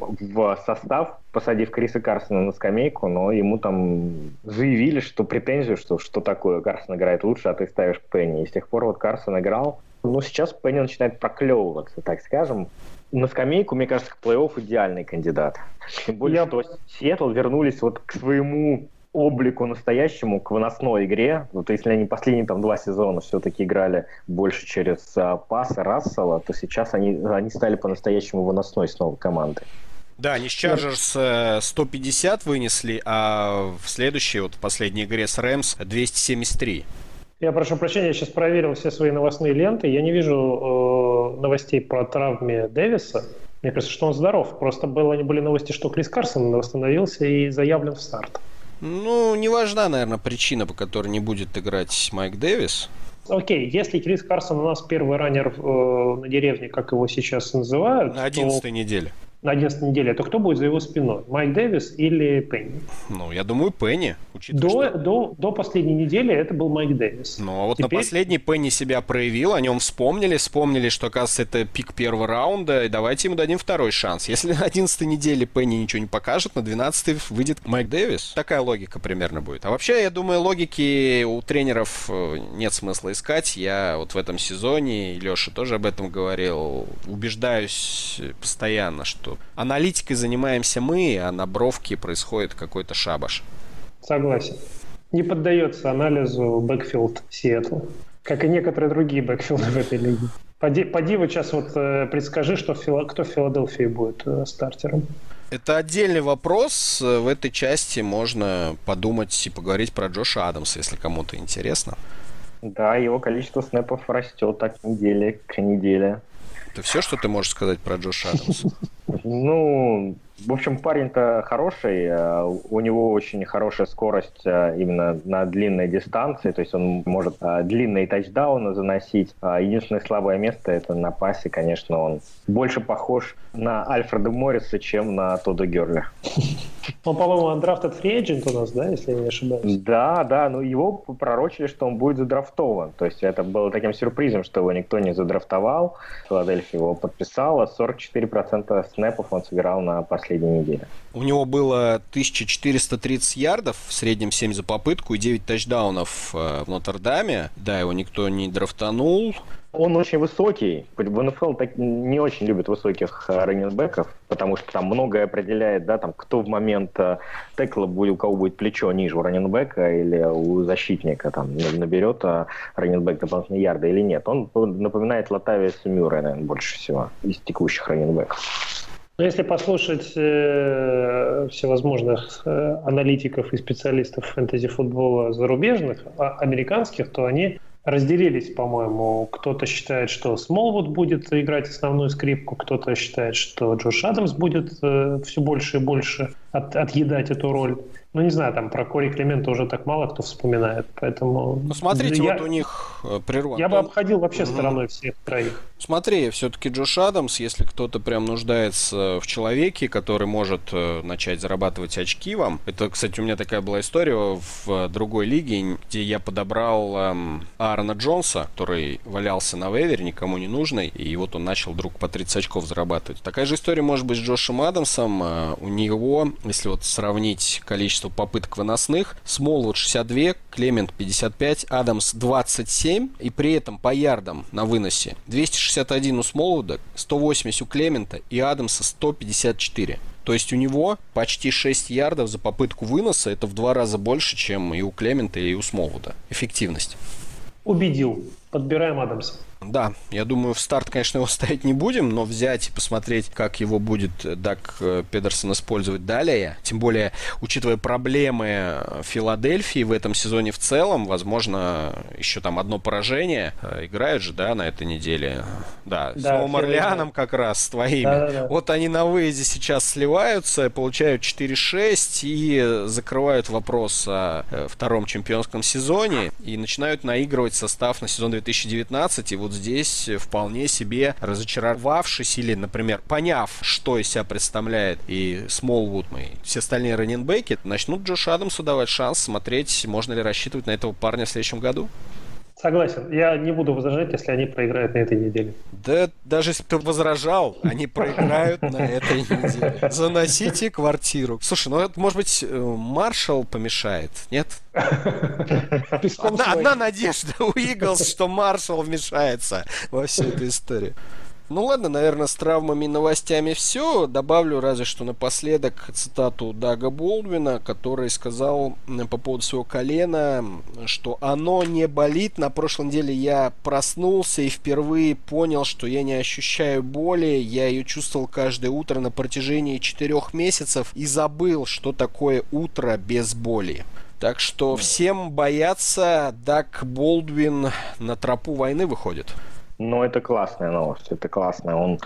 в состав, посадив Криса Карсона на скамейку, но ему там заявили, что претензию, что что такое, Карсон играет лучше, а ты ставишь Пенни. И с тех пор вот Карсон играл. Но сейчас Пенни начинает проклевываться, так скажем. На скамейку, мне кажется, к плей-офф идеальный кандидат. Тем более, Я... что Сиэтл вернулись вот к своему облику настоящему, к выносной игре. Вот если они последние там два сезона все-таки играли больше через а, пасы Рассела, то сейчас они, они стали по-настоящему выносной снова командой. Да, они с Chargers 150 вынесли, а в следующей, вот в последней игре с Рэмс 273. Я прошу прощения, я сейчас проверил все свои новостные ленты. Я не вижу э, новостей про травме Дэвиса. Мне кажется, что он здоров. Просто было, были новости, что Крис Карсон восстановился и заявлен в старт. Ну, не важна, наверное, причина, по которой не будет играть Майк Дэвис. Окей, если Крис Карсон у нас первый раннер э, на деревне, как его сейчас называют... На 11 то... неделе на 11 неделе, то кто будет за его спиной? Майк Дэвис или Пенни? Ну, я думаю, Пенни. До, что... до, до последней недели это был Майк Дэвис. Ну, а вот Теперь... на последней Пенни себя проявил, о нем вспомнили, вспомнили, что, оказывается, это пик первого раунда, и давайте ему дадим второй шанс. Если на 11 неделе Пенни ничего не покажет, на 12 выйдет Майк Дэвис. Такая логика примерно будет. А вообще, я думаю, логики у тренеров э, нет смысла искать. Я вот в этом сезоне, и Леша тоже об этом говорил, убеждаюсь постоянно, что аналитикой занимаемся мы, а на бровке происходит какой-то шабаш. Согласен. Не поддается анализу backfield Сиэтл, как и некоторые другие бэкфилды в этой лиге. Поди, поди вот сейчас вот э, предскажи, что Фила, кто в Филадельфии будет э, стартером. Это отдельный вопрос. В этой части можно подумать и поговорить про Джоша Адамса, если кому-то интересно. Да, его количество снэпов растет от недели к неделе. Это все, что ты можешь сказать про Джоша Адамса? Ну, в общем, парень-то хороший, э, у него очень хорошая скорость э, именно на длинной дистанции, то есть он может э, длинные тачдауны заносить. А единственное слабое место это на пасе, конечно, он больше похож на Альфреда Морриса, чем на Тодда Герли. Он, по-моему, андрафтед agent у нас, да, если я не ошибаюсь? Да, да, но его пророчили, что он будет задрафтован. То есть это было таким сюрпризом, что его никто не задрафтовал. Филадельфия его подписала. 44% снэпов он сыграл на последней неделе. У него было 1430 ярдов, в среднем 7 за попытку и 9 тачдаунов э, в Нотр-Даме. Да, его никто не драфтанул. Он очень высокий. В НФЛ так не очень любят высоких э, раненбеков, потому что там многое определяет, да, там, кто в момент э, текла будет, у кого будет плечо ниже у раненбека или у защитника, там, наберет раненбек дополнительные ярды или нет. Он напоминает Латависа Мюррея, наверное, больше всего из текущих раненбеков. Но если послушать э, всевозможных э, аналитиков и специалистов фэнтези-футбола зарубежных, а, американских, то они разделились, по-моему. Кто-то считает, что Смолвуд будет играть основную скрипку, кто-то считает, что Джош Адамс будет э, все больше и больше от, отъедать эту роль. Ну, не знаю, там про Кори Климента уже так мало кто вспоминает, поэтому... Ну, смотрите, я, вот у них э, природа. Я бы обходил вообще стороной всех троих. Смотри, все-таки Джош Адамс, если кто-то прям нуждается в человеке, который может э, начать зарабатывать очки вам. Это, кстати, у меня такая была история в другой лиге, где я подобрал эм, Аарона Джонса, который валялся на вейвере, никому не нужный, и вот он начал вдруг по 30 очков зарабатывать. Такая же история может быть с Джошем Адамсом. Э, у него, если вот сравнить количество количество попыток выносных. Смолвуд 62, Клемент 55, Адамс 27. И при этом по ярдам на выносе 261 у Смолвуда, 180 у Клемента и Адамса 154. То есть у него почти 6 ярдов за попытку выноса. Это в два раза больше, чем и у Клемента, и у Смолвуда. Эффективность. Убедил. Подбираем Адамса. Да, я думаю, в старт, конечно, его ставить не будем, но взять и посмотреть, как его будет Дак э, Педерсон использовать далее. Тем более, учитывая проблемы Филадельфии в этом сезоне в целом, возможно, еще там одно поражение. Э, играют же, да, на этой неделе. Да, да с Новым Орлеаном как раз, с твоими. Да, да, да. Вот они на выезде сейчас сливаются, получают 4-6 и закрывают вопрос о э, втором чемпионском сезоне и начинают наигрывать состав на сезон 2019. И вот здесь вполне себе разочаровавшись или, например, поняв, что из себя представляет и Смолвуд, и все остальные раненбеки, начнут Джош Адамсу давать шанс смотреть, можно ли рассчитывать на этого парня в следующем году. Согласен. Я не буду возражать, если они проиграют на этой неделе. Да даже если ты возражал, они проиграют на этой неделе. Заносите квартиру. Слушай, ну это, может быть, э, Маршал помешает, нет? Одна, одна надежда у Иглс, что Маршал вмешается во всю эту историю. Ну ладно, наверное, с травмами и новостями все. Добавлю разве что напоследок цитату Дага Болдвина, который сказал по поводу своего колена, что оно не болит. На прошлой неделе я проснулся и впервые понял, что я не ощущаю боли. Я ее чувствовал каждое утро на протяжении четырех месяцев и забыл, что такое утро без боли. Так что всем бояться, Даг Болдвин на тропу войны выходит. Но это классная новость, это классно. Он,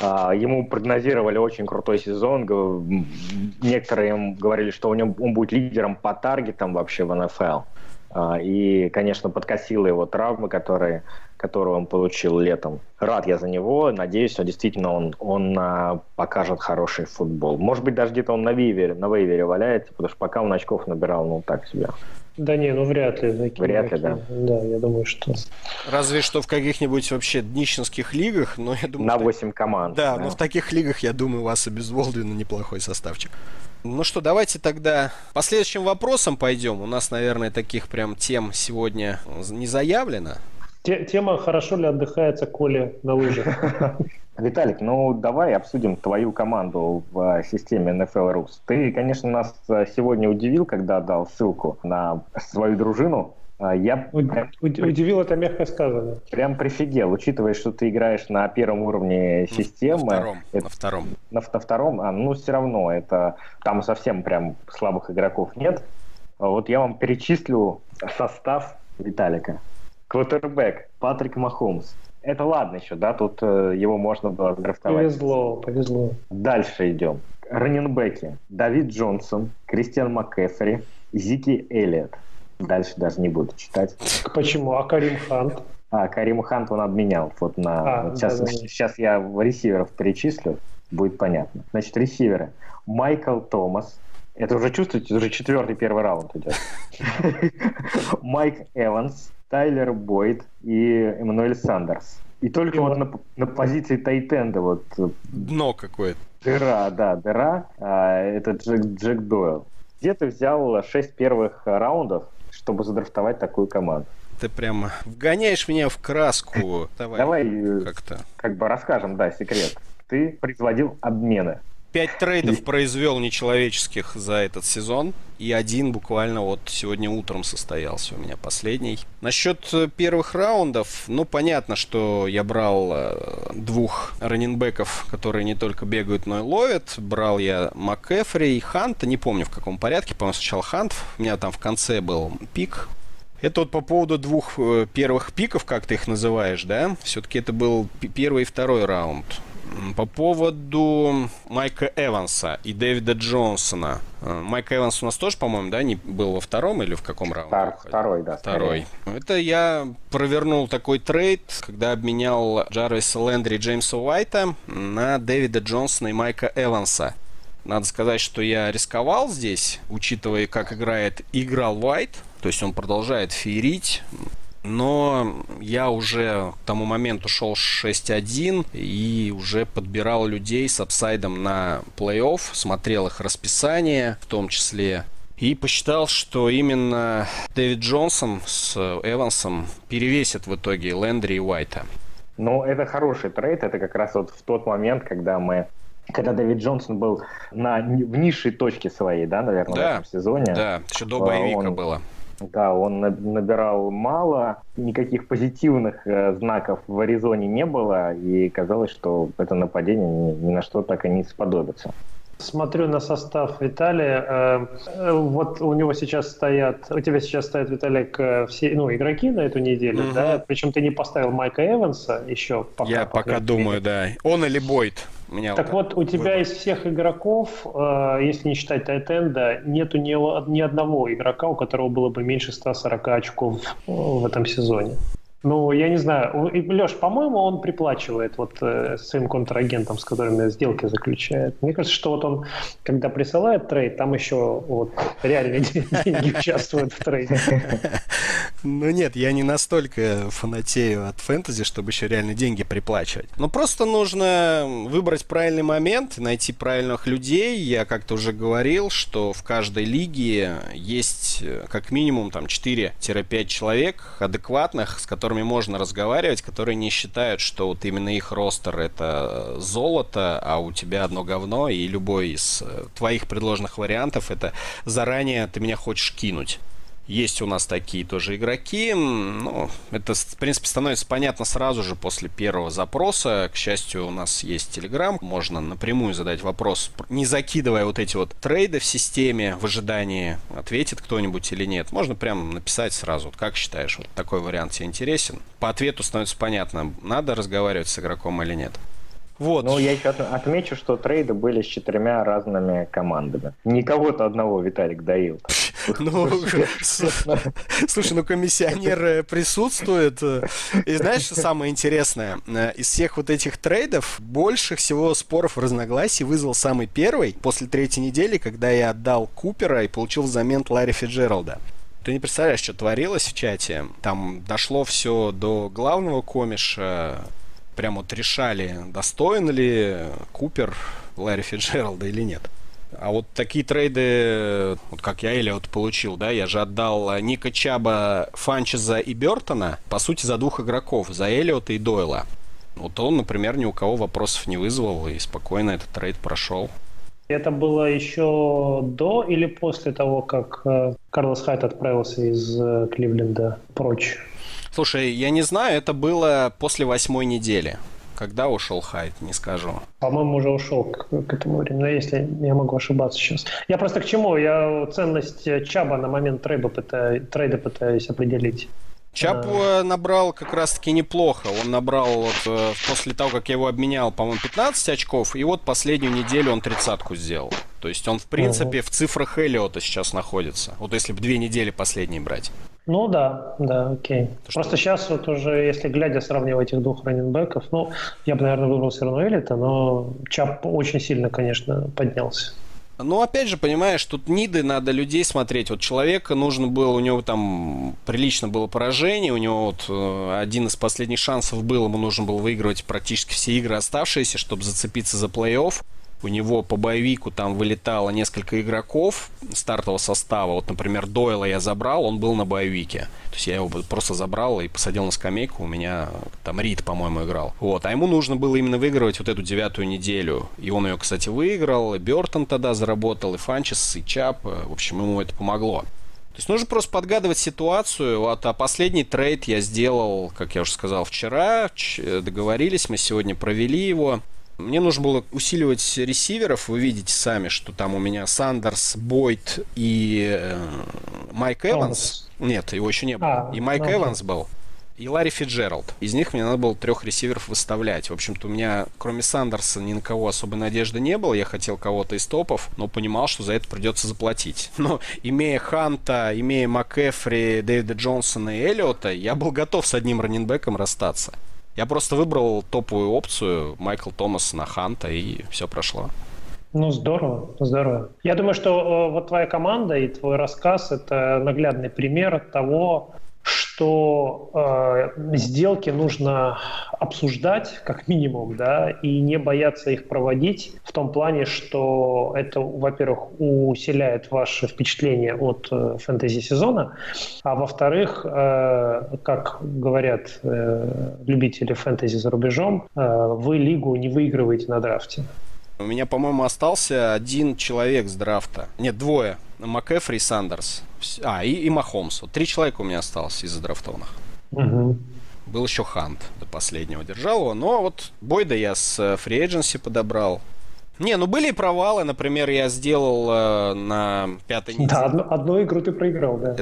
а, ему прогнозировали очень крутой сезон. Некоторые говорили, что у него, он будет лидером по таргетам вообще в НФЛ. А, и, конечно, подкосила его травмы, которые, которую он получил летом. Рад я за него. Надеюсь, что действительно он, он а, покажет хороший футбол. Может быть, даже где-то он на вейвере, на вейвере валяется, потому что пока он очков набирал, ну, так себе. Да не, ну вряд ли. Такие, вряд ли, да. Да, я думаю, что... Разве что в каких-нибудь вообще днищенских лигах, но я думаю... На 8 что... команд. Да, да, но в таких лигах, я думаю, у вас и без Волдвина неплохой составчик. Ну что, давайте тогда по следующим вопросам пойдем. У нас, наверное, таких прям тем сегодня не заявлено. Тема «Хорошо ли отдыхается Коле на лыжах?» Виталик, ну давай обсудим твою команду в э, системе NFL Rus. Ты, конечно, нас э, сегодня удивил, когда дал ссылку на свою дружину. А я удивил это мягко сказано. Прям прифигел, учитывая, что ты играешь на первом уровне системы. На втором. Это, на втором. На, на втором, а, ну все равно это там совсем прям слабых игроков нет. А вот я вам перечислю состав Виталика. Квотербек Патрик Махомс, это ладно еще, да, тут э, его можно было драфтовать. Повезло, повезло. Дальше идем. Раненбеки. Давид Джонсон, Кристиан МакКефри, Зики Эллиот. Дальше даже не буду читать. Почему? А Карим Хант? А, Карим Хант он обменял. Вот на... А, вот сейчас, да, да. сейчас я ресиверов перечислю, будет понятно. Значит, ресиверы. Майкл Томас, это уже чувствуете, уже четвертый первый раунд идет. Майк Эванс, Тайлер Бойд и Эммануэль Сандерс. И только и вот на, на позиции Тайтенда вот... Э, Дно какое-то. Дыра, да, дыра. А, это Джек, Джек Дойл. Где ты взял шесть первых раундов, чтобы задрафтовать такую команду? Ты прямо вгоняешь меня в краску. Давай, Давай э, как-то. Как бы расскажем, да, секрет. Ты производил обмены. Пять трейдов и... произвел нечеловеческих за этот сезон. И один буквально вот сегодня утром состоялся у меня последний. Насчет э, первых раундов, ну понятно, что я брал э, двух раненбеков, которые не только бегают, но и ловят. Брал я МакЭфри и Ханта, не помню в каком порядке, по-моему сначала Хант, у меня там в конце был пик, это вот по поводу двух э, первых пиков, как ты их называешь, да? Все-таки это был первый и второй раунд. По поводу Майка Эванса и Дэвида Джонсона. Э, Майк Эванс у нас тоже, по-моему, да, не был во втором или в каком раунде? Втор, второй, да. Второй. Скорее. Это я провернул такой трейд, когда обменял Джарвиса Лендри и Джеймса Уайта на Дэвида Джонсона и Майка Эванса. Надо сказать, что я рисковал здесь, учитывая, как играет играл Уайт. То есть он продолжает феерить но я уже к тому моменту шел 6-1 и уже подбирал людей с апсайдом на плей-офф, смотрел их расписание в том числе. И посчитал, что именно Дэвид Джонсон с Эвансом перевесит в итоге Лендри и Уайта. Ну, это хороший трейд. Это как раз вот в тот момент, когда мы когда Дэвид Джонсон был на, в низшей точке своей, да, наверное, да, в этом сезоне. Да, еще до боевика он, было. Да, он набирал мало, никаких позитивных э, знаков в Аризоне не было, и казалось, что это нападение ни, ни на что так и не сподобится. Смотрю на состав Виталия. Э, э, вот у него сейчас стоят, у тебя сейчас стоят, Виталик, все ну, игроки на эту неделю, угу. да? Причем ты не поставил Майка Эванса еще пока. Я пока думаю, да. Он или Бойд. Меня так вот, у тебя из всех игроков, э, если не считать Тайтенда, нету ни, ни одного игрока, у которого было бы меньше 140 очков в этом сезоне. Ну, я не знаю. Леш, по-моему, он приплачивает вот э, своим контрагентам, с которыми сделки заключает. Мне кажется, что вот он, когда присылает трейд, там еще вот реальные деньги участвуют в трейде. Ну нет, я не настолько фанатею от фэнтези, чтобы еще реально деньги приплачивать. Но просто нужно выбрать правильный момент, найти правильных людей. Я как-то уже говорил, что в каждой лиге есть э, как минимум там 4-5 человек адекватных, с которыми можно разговаривать, которые не считают, что вот именно их ростер это золото, а у тебя одно говно, и любой из э, твоих предложенных вариантов это заранее ты меня хочешь кинуть. Есть у нас такие тоже игроки. Ну, это, в принципе, становится понятно сразу же после первого запроса. К счастью, у нас есть Telegram. Можно напрямую задать вопрос, не закидывая вот эти вот трейды в системе в ожидании, ответит кто-нибудь или нет. Можно прям написать сразу, как считаешь, вот такой вариант тебе интересен. По ответу становится понятно, надо разговаривать с игроком или нет. Вот. Ну, я еще отмечу, что трейды были с четырьмя разными командами. Не кого-то одного Виталик доил. Ну, слушай, ну комиссионер э, присутствует. И знаешь, что самое интересное? Э, из всех вот этих трейдов больше всего споров и разногласий вызвал самый первый после третьей недели, когда я отдал Купера и получил взамен Ларри Фиджералда. Ты не представляешь, что творилось в чате. Там дошло все до главного комиша, прям вот решали, достоин ли Купер Ларри Фиджералда или нет. А вот такие трейды, вот как я Эллиот получил, да, я же отдал Ника Чаба, Фанчеза и Бертона, по сути, за двух игроков, за Эллиота и Дойла. Вот он, например, ни у кого вопросов не вызвал и спокойно этот трейд прошел. Это было еще до или после того, как э, Карлос Хайт отправился из э, Кливленда прочь? Слушай, я не знаю, это было после восьмой недели. Когда ушел Хайт, не скажу. По-моему, уже ушел к, к этому времени, но если я могу ошибаться сейчас. Я просто к чему? Я ценность Чаба на момент трейда, пытаюсь, трейда пытаюсь определить. Чап а... набрал как раз-таки неплохо. Он набрал вот э, после того, как я его обменял, по-моему, 15 очков, и вот последнюю неделю он тридцатку сделал. То есть он, в принципе, uh-huh. в цифрах Эллиота сейчас находится. Вот если бы две недели последние брать. Ну да, да, окей. То Просто что... сейчас вот уже, если глядя, сравнивать этих двух раненбеков, ну, я бы, наверное, выбрал все равно Элита, но Чап очень сильно, конечно, поднялся. Ну, опять же, понимаешь, тут ниды надо людей смотреть. Вот человека нужно было, у него там прилично было поражение, у него вот э, один из последних шансов был, ему нужно было выигрывать практически все игры оставшиеся, чтобы зацепиться за плей-офф у него по боевику там вылетало несколько игроков стартового состава. Вот, например, Дойла я забрал, он был на боевике. То есть я его просто забрал и посадил на скамейку. У меня там Рид, по-моему, играл. Вот. А ему нужно было именно выигрывать вот эту девятую неделю. И он ее, кстати, выиграл. И Бертон тогда заработал, и Фанчесс, и Чабб. В общем, ему это помогло. То есть нужно просто подгадывать ситуацию. Вот, а последний трейд я сделал, как я уже сказал, вчера. Договорились, мы сегодня провели его. Мне нужно было усиливать ресиверов. Вы видите сами, что там у меня Сандерс, Бойд и э, Майк Эванс. Нет, его еще не было. А, и Майк ну, Эванс был. И Ларри Фиджеральд. Из них мне надо было трех ресиверов выставлять. В общем-то, у меня, кроме Сандерса, ни на кого особой надежды не было. Я хотел кого-то из топов, но понимал, что за это придется заплатить. Но имея Ханта, имея МакЭфри, Дэвида Джонсона и Эллиота, я был готов с одним раненбеком расстаться. Я просто выбрал топовую опцию Майкл Томас на Ханта, и все прошло. Ну, здорово, здорово. Я думаю, что э, вот твоя команда и твой рассказ – это наглядный пример того, что э, сделки нужно обсуждать как минимум, да, и не бояться их проводить в том плане, что это, во-первых, усиляет ваше впечатление от э, фэнтези-сезона, а во-вторых, э, как говорят э, любители фэнтези за рубежом, э, вы лигу не выигрываете на драфте. У меня, по-моему, остался один человек с драфта. Нет, двое. МакЭфри и Сандерс. А, и, и Махомс. Вот три человека у меня осталось из задрафтованных. Угу. Был еще Хант до последнего держал его. Но вот Бойда я с фри э, Agency подобрал. Не, ну были и провалы. Например, я сделал э, на пятой неделе. Да, одну, одну игру ты проиграл, да.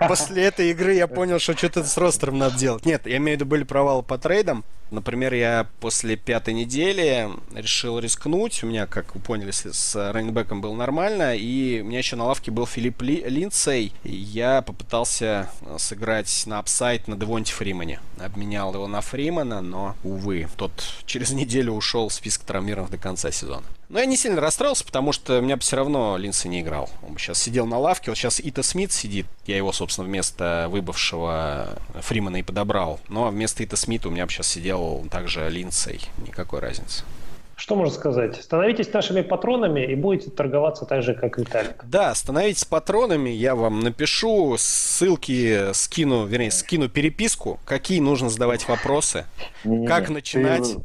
После этой игры я понял, что что-то с ростером надо делать. Нет, я имею в виду были провалы по трейдам. Например, я после пятой недели решил рискнуть. У меня, как вы поняли, с раннинбеком было нормально. И у меня еще на лавке был Филипп Ли, Линдсей. И я попытался сыграть на апсайт на Девонте Фримане. Обменял его на Фримана, но, увы, тот через неделю ушел в список травмированных до конца сезона. Но я не сильно расстроился, потому что меня бы все равно Линдсей не играл. Он бы сейчас сидел на лавке. Вот сейчас Ита Смит сидит. Я его, собственно, вместо выбывшего Фримана и подобрал. Но вместо Ита Смита у меня бы сейчас сидел также Линдсей. Никакой разницы. Что можно сказать? Становитесь нашими патронами и будете торговаться так же, как Виталик. Да, становитесь патронами, я вам напишу, ссылки скину, вернее, скину переписку, какие нужно задавать вопросы, как начинать...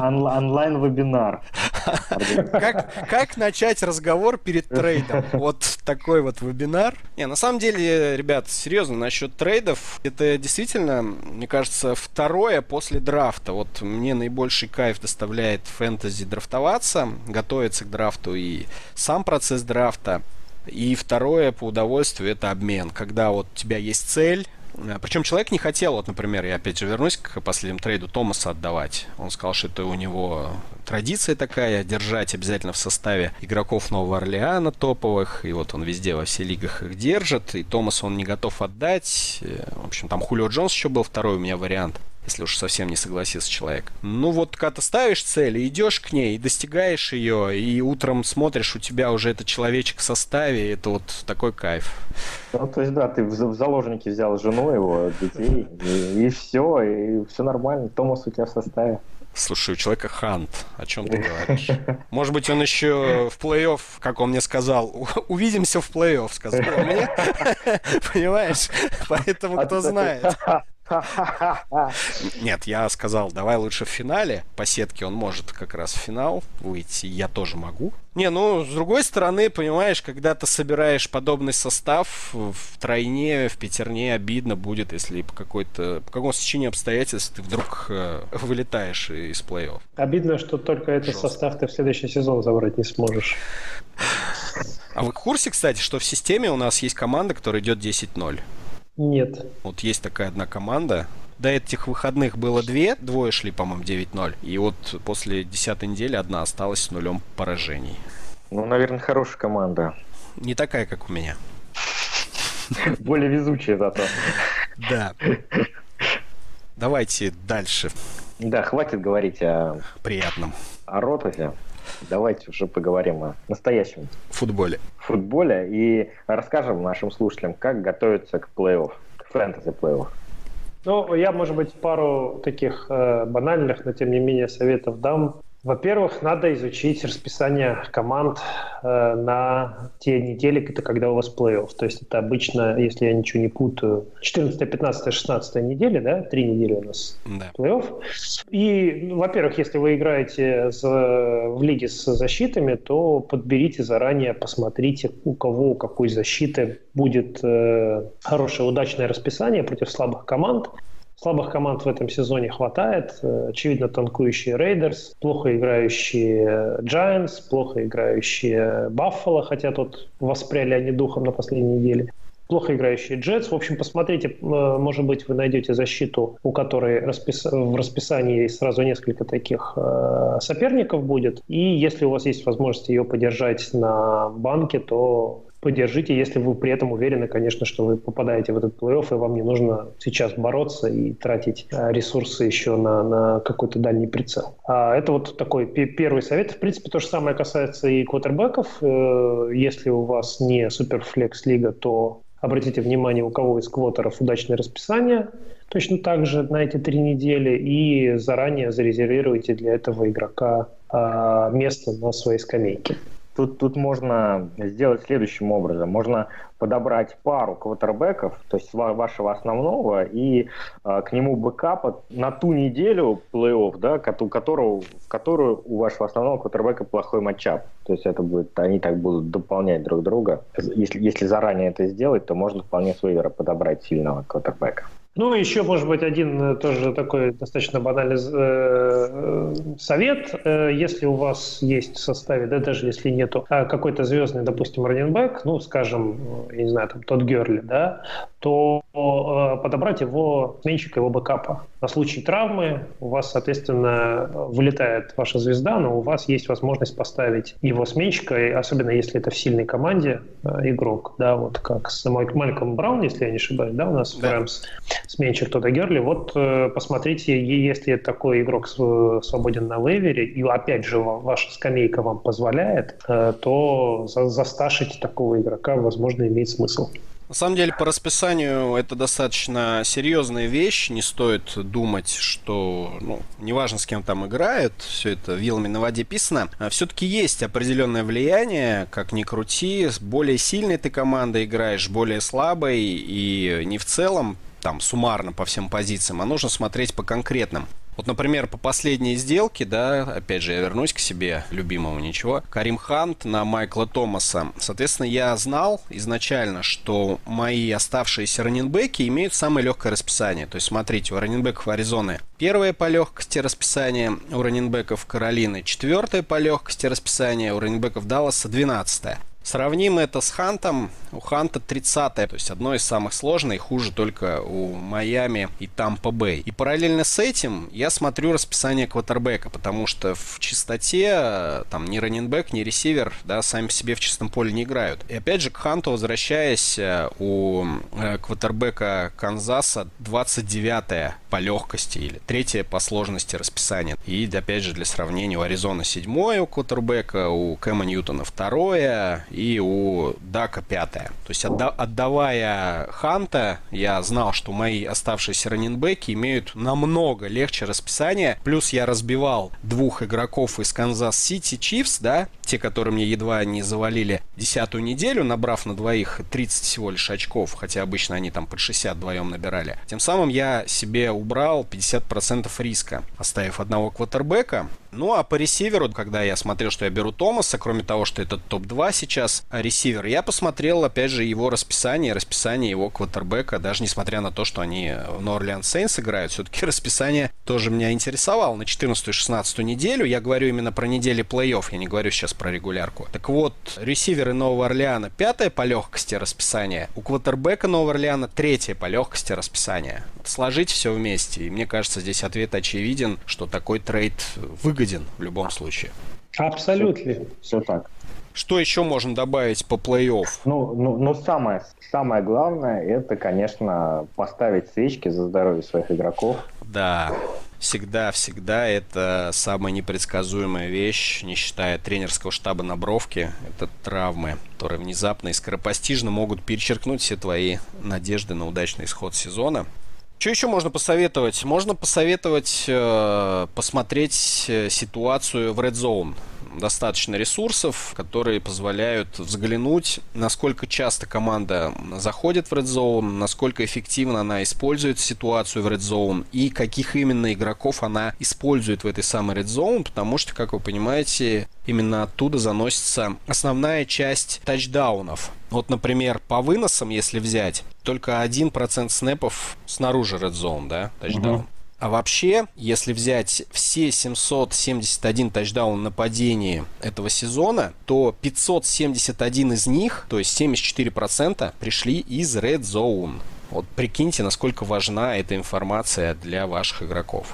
Онлайн-вебинар. Как, как начать разговор перед трейдом? Вот такой вот вебинар. Не, на самом деле, ребят, серьезно, насчет трейдов, это действительно, мне кажется, второе после драфта. Вот мне наибольший кайф доставляет фэнтези драфтоваться, готовиться к драфту и сам процесс драфта. И второе по удовольствию это обмен, когда вот у тебя есть цель, Э, Причем человек не хотел, вот, например, я опять же вернусь к последнему трейду, Томаса отдавать. Он сказал, что это у него традиция такая, держать обязательно в составе игроков Нового Орлеана топовых, и вот он везде во всех лигах их держит, и Томас он не готов отдать. Э, в общем, там Хулио Джонс еще был второй у меня вариант если уж совсем не согласился человек. Ну вот, когда ты ставишь цель и идешь к ней, и достигаешь ее, и утром смотришь, у тебя уже этот человечек в составе, это вот такой кайф. Ну, то есть, да, ты в заложники взял жену его, детей, и, и все, и все нормально, Томас у тебя в составе. Слушай, у человека хант. О чем ты говоришь? Может быть, он еще в плей-офф, как он мне сказал, увидимся в плей-офф, сказал мне. Понимаешь? Поэтому а кто знает. Нет, я сказал, давай лучше в финале. По сетке он может как раз в финал выйти. Я тоже могу. Не, ну, с другой стороны, понимаешь, когда ты собираешь подобный состав в тройне, в пятерне обидно будет, если по какой-то, по какому стечению обстоятельств ты вдруг э, вылетаешь из плей-офф. Обидно, что только этот Жестко. состав ты в следующий сезон забрать не сможешь. А вы в курсе, кстати, что в системе у нас есть команда, которая идет 10-0? Нет. Вот есть такая одна команда. До этих выходных было две, двое шли, по-моему, 9-0. И вот после десятой недели одна осталась с нулем поражений. Ну, наверное, хорошая команда. Не такая, как у меня. Более везучая зато. Да. Давайте дальше. Да, хватит говорить о... Приятном. О Ротосе. Давайте уже поговорим о настоящем футболе. Футболе и расскажем нашим слушателям, как готовиться к плей-офф, к фэнтези плей-офф. Ну, я, может быть, пару таких э, банальных, но тем не менее советов дам. Во-первых, надо изучить расписание команд э, на те недели, когда у вас плей-офф. То есть это обычно, если я ничего не путаю, 14, 15, 16 недели, да, три недели у нас да. плей-офф. И, ну, во-первых, если вы играете с, в лиге с защитами, то подберите заранее, посмотрите, у кого, у какой защиты будет э, хорошее, удачное расписание против слабых команд. Слабых команд в этом сезоне хватает. Э, очевидно, танкующие Рейдерс, плохо играющие Giants, плохо играющие Баффало, хотя тут воспряли они духом на последней неделе плохо играющие Джетс. В общем, посмотрите, э, может быть, вы найдете защиту, у которой распис... в расписании сразу несколько таких э, соперников будет. И если у вас есть возможность ее поддержать на банке, то поддержите, если вы при этом уверены, конечно, что вы попадаете в этот плей-офф, и вам не нужно сейчас бороться и тратить э, ресурсы еще на, на какой-то дальний прицел. А это вот такой первый совет. В принципе, то же самое касается и квотербеков. Э, если у вас не суперфлекс-лига, то обратите внимание, у кого из квотеров удачное расписание, точно так же на эти три недели, и заранее зарезервируйте для этого игрока а, место на своей скамейке. Тут, тут можно сделать следующим образом. Можно подобрать пару квотербеков, то есть вашего основного, и э, к нему бэкапа на ту неделю плей-офф, да, которого, в которую у вашего основного квотербека плохой матчап. То есть это будет, они так будут дополнять друг друга. Если, если заранее это сделать, то можно вполне с подобрать сильного квотербека. Ну, еще, может быть, один э, тоже такой достаточно банальный э, э, совет. Если у вас есть в составе, да даже если нету, а какой-то звездный, допустим, раненбэк, ну, скажем, я не знаю, там, тот Герли, да, то э, подобрать его сменщика, его бэкапа. На случай травмы у вас, соответственно, вылетает ваша звезда, но у вас есть возможность поставить его сменщика, особенно если это в сильной команде э, игрок, да, вот как с Мальком Браун, если я не ошибаюсь, да, у нас да. Рэмс сменщик Тода Герли. Вот э, посмотрите, если такой игрок свободен на вейвере, и опять же ваша скамейка вам позволяет, то засташить такого игрока, возможно, имеет смысл. На самом деле, по расписанию это достаточно серьезная вещь. Не стоит думать, что, ну, неважно, с кем там играют, все это вилами на воде писано. А все-таки есть определенное влияние, как ни крути. С более сильной ты командой играешь, более слабой, и не в целом там суммарно по всем позициям, а нужно смотреть по конкретным. Вот, например, по последней сделке, да, опять же, я вернусь к себе любимому, ничего, Карим Хант на Майкла Томаса. Соответственно, я знал изначально, что мои оставшиеся раненбеки имеют самое легкое расписание. То есть, смотрите, у раненбеков Аризоны первое по легкости расписание, у раненбеков Каролины четвертое по легкости расписание, у раненбеков Далласа двенадцатое. Сравним это с Хантом. У Ханта 30 то есть одно из самых сложных, хуже только у Майами и Тампа Бэй. И параллельно с этим я смотрю расписание квотербека, потому что в чистоте там ни раненбэк, ни ресивер, да, сами по себе в чистом поле не играют. И опять же к Ханту возвращаясь, э, у э, квотербека Канзаса 29 по легкости или третье по сложности расписание. И опять же для сравнения у Аризона 7 у квотербека, у Кэма Ньютона второе, и у Дака пятая. То есть отда- отдавая Ханта, я знал, что мои оставшиеся раненбеки имеют намного легче расписание. Плюс я разбивал двух игроков из Канзас Сити Чифс, да, те, которые мне едва не завалили десятую неделю, набрав на двоих 30 всего лишь очков, хотя обычно они там под 60 вдвоем набирали. Тем самым я себе убрал 50% риска, оставив одного квотербека. Ну а по ресиверу, когда я смотрел, что я беру Томаса, кроме того, что это топ-2 сейчас ресивер, я посмотрел, опять же, его расписание, расписание его квотербека, даже несмотря на то, что они в Нью-Орлеан Сейнтс играют, все-таки расписание тоже меня интересовало. На 14-16 неделю, я говорю именно про недели плей-офф, я не говорю сейчас про регулярку. Так вот, ресиверы Нового Орлеана пятое по легкости расписания, у квотербека Нового Орлеана третье по легкости расписания. Сложить все вместе, и мне кажется, здесь ответ очевиден, что такой трейд выгоден выгоден в любом случае. Абсолютно. Все, все так. Что еще можно добавить по плей-офф? Ну, ну, ну самое, самое главное, это, конечно, поставить свечки за здоровье своих игроков. Да, всегда, всегда это самая непредсказуемая вещь, не считая тренерского штаба на бровке. Это травмы, которые внезапно и скоропостижно могут перечеркнуть все твои надежды на удачный исход сезона. Что еще можно посоветовать? Можно посоветовать э, посмотреть э, ситуацию в Red Zone достаточно ресурсов, которые позволяют взглянуть, насколько часто команда заходит в Red Zone, насколько эффективно она использует ситуацию в Red Zone и каких именно игроков она использует в этой самой Red Zone, потому что, как вы понимаете, именно оттуда заносится основная часть тачдаунов. Вот, например, по выносам, если взять, только 1% снэпов снаружи Red Zone, да, тачдаун. Угу. А вообще, если взять все 771 тачдаун нападений этого сезона, то 571 из них, то есть 74%, пришли из Red Zone. Вот прикиньте, насколько важна эта информация для ваших игроков.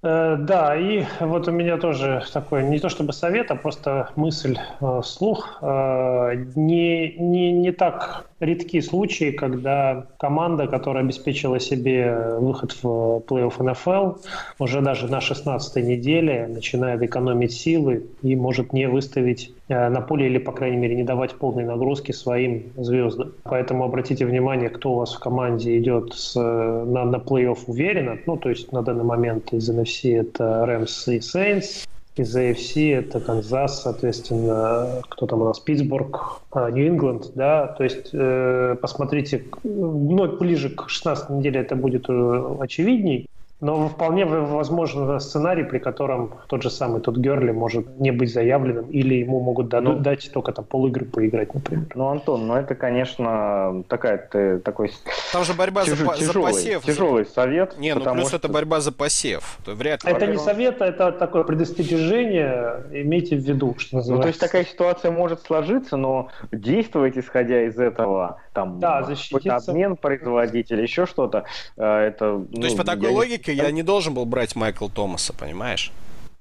Э, да, и вот у меня тоже такой, не то чтобы совет, а просто мысль э, вслух. Э, не, не, не так редки случаи, когда команда, которая обеспечила себе выход в плей-офф НФЛ, уже даже на 16 неделе начинает экономить силы и может не выставить на поле или, по крайней мере, не давать полной нагрузки своим звездам. Поэтому обратите внимание, кто у вас в команде идет с, на, на плей-офф уверенно. Ну, то есть на данный момент из NFC это Рэмс и Сейнс. Из AFC это Канзас, соответственно, кто там у нас, Питтсбург, а, Нью-Ингланд, да, то есть э, посмотрите, ну, ближе к 16 неделе это будет очевидней, Но вполне возможно сценарий, при котором тот же самый тот Герли может не быть заявленным, или ему могут дать, ну, дать только там полигры поиграть, например. Ну, Антон, ну это, конечно, такая ты такой. Там же борьба тяж, за, тяжелый, за посев. Тяжелый совет. Не, ну плюс что... это борьба за посев. То вряд ли. Это не совет, это такое предостережение. Имейте в виду, что называется. Ну, то есть такая ситуация может сложиться, но действовать исходя из этого, там, да, защититься. обмен производителя, еще что-то, э, это. То ну, есть по такой логике логике я не должен был брать Майкла Томаса, понимаешь?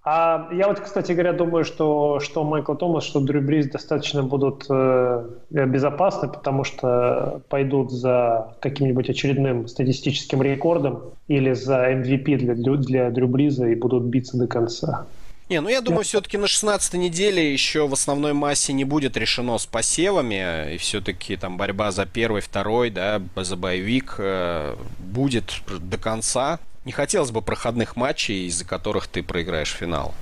А я вот, кстати говоря, думаю, что, что Майкл Томас, что Дрю Бриз достаточно будут э, безопасны, потому что пойдут за каким-нибудь очередным статистическим рекордом или за MVP для, для Дрю Бриза и будут биться до конца. Не, ну я думаю, все-таки на 16 неделе еще в основной массе не будет решено с посевами, и все-таки там борьба за первый, второй, да, за боевик э, будет до конца. Не хотелось бы проходных матчей, из-за которых ты проиграешь финал.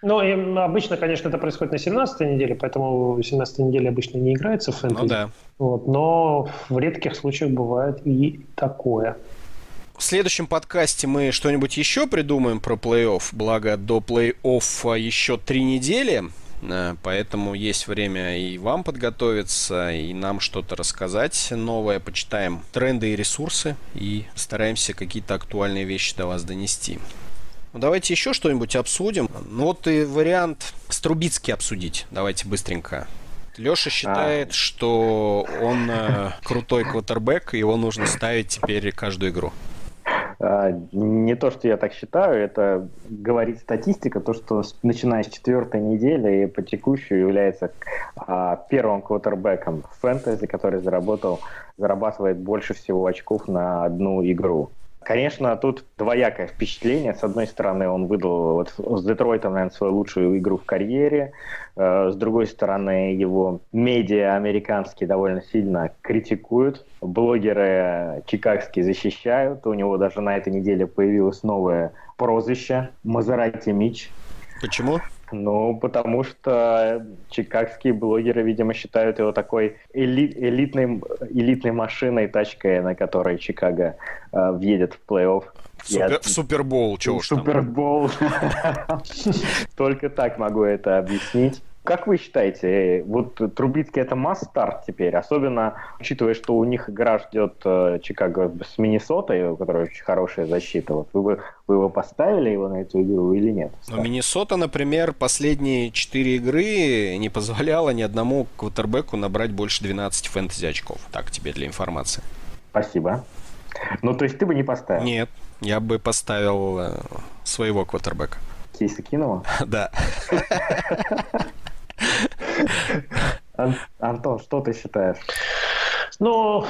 Ну, обычно, конечно, это происходит на 17 неделе, поэтому 17 неделе обычно не играется в фэнтези. Ну да. Вот, но в редких случаях бывает и такое. В следующем подкасте мы что-нибудь еще придумаем про плей-офф, благо до плей-оффа еще три недели. Э, поэтому есть время и вам подготовиться, и нам что-то рассказать новое. Почитаем тренды и ресурсы и стараемся какие-то актуальные вещи до вас донести. Ну, давайте еще что-нибудь обсудим. Ну вот и вариант с Трубицки обсудить. Давайте быстренько. Леша считает, а... что он э, крутой квотербек, его нужно ставить теперь каждую игру. А, не то, что я так считаю, это говорит статистика, то, что начиная с четвертой недели и по текущую является а, первым квотербеком в фэнтези, который заработал, зарабатывает больше всего очков на одну игру. Конечно, тут двоякое впечатление. С одной стороны, он выдал вот с Детройтом, наверное, свою лучшую игру в карьере. Э, с другой стороны, его медиа американские довольно сильно критикуют. Блогеры чикагские защищают. У него даже на этой неделе появилось новое прозвище Мазерати Мич. Почему? Ну, потому что чикагские блогеры, видимо, считают его такой эли- элитной, элитной машиной, тачкой, на которой Чикаго э, въедет в плей-офф. Супер, Я... Супербол, чего уж. Супербол. Только так могу это объяснить. Как вы считаете, вот Трубицкий это масс-старт теперь, особенно учитывая, что у них игра ждет э, Чикаго с Миннесотой, у которой очень хорошая защита. Вот вы, вы его поставили его на эту игру или нет? Ну, Миннесота, например, последние четыре игры не позволяла ни одному квотербеку набрать больше 12 фэнтези очков. Так тебе для информации. Спасибо. Ну, то есть ты бы не поставил? Нет, я бы поставил э, своего квотербека. Кейса Кинова? Да. Антон, что ты считаешь? Ну,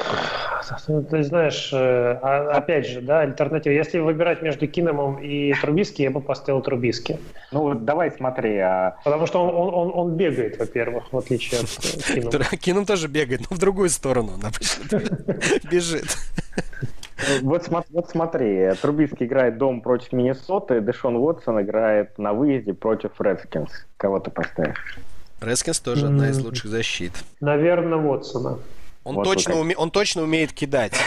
ты знаешь, э, а, опять же, да, альтернатива. Если выбирать между Киномом и Трубиски, я бы поставил Трубиски. Ну, вот давай смотри. А... Потому что он, он, он бегает, во-первых, в отличие от э, Кинома. Кином тоже бегает, но в другую сторону. Бежит. Вот, вот смотри, Трубицкий играет дом против Миннесоты, Дэшон Уотсон играет на выезде против Редскинс. Кого ты поставишь? Рескинс тоже mm-hmm. одна из лучших защит. Наверное, Уотсона. Он, вот точно уме... он точно умеет кидать.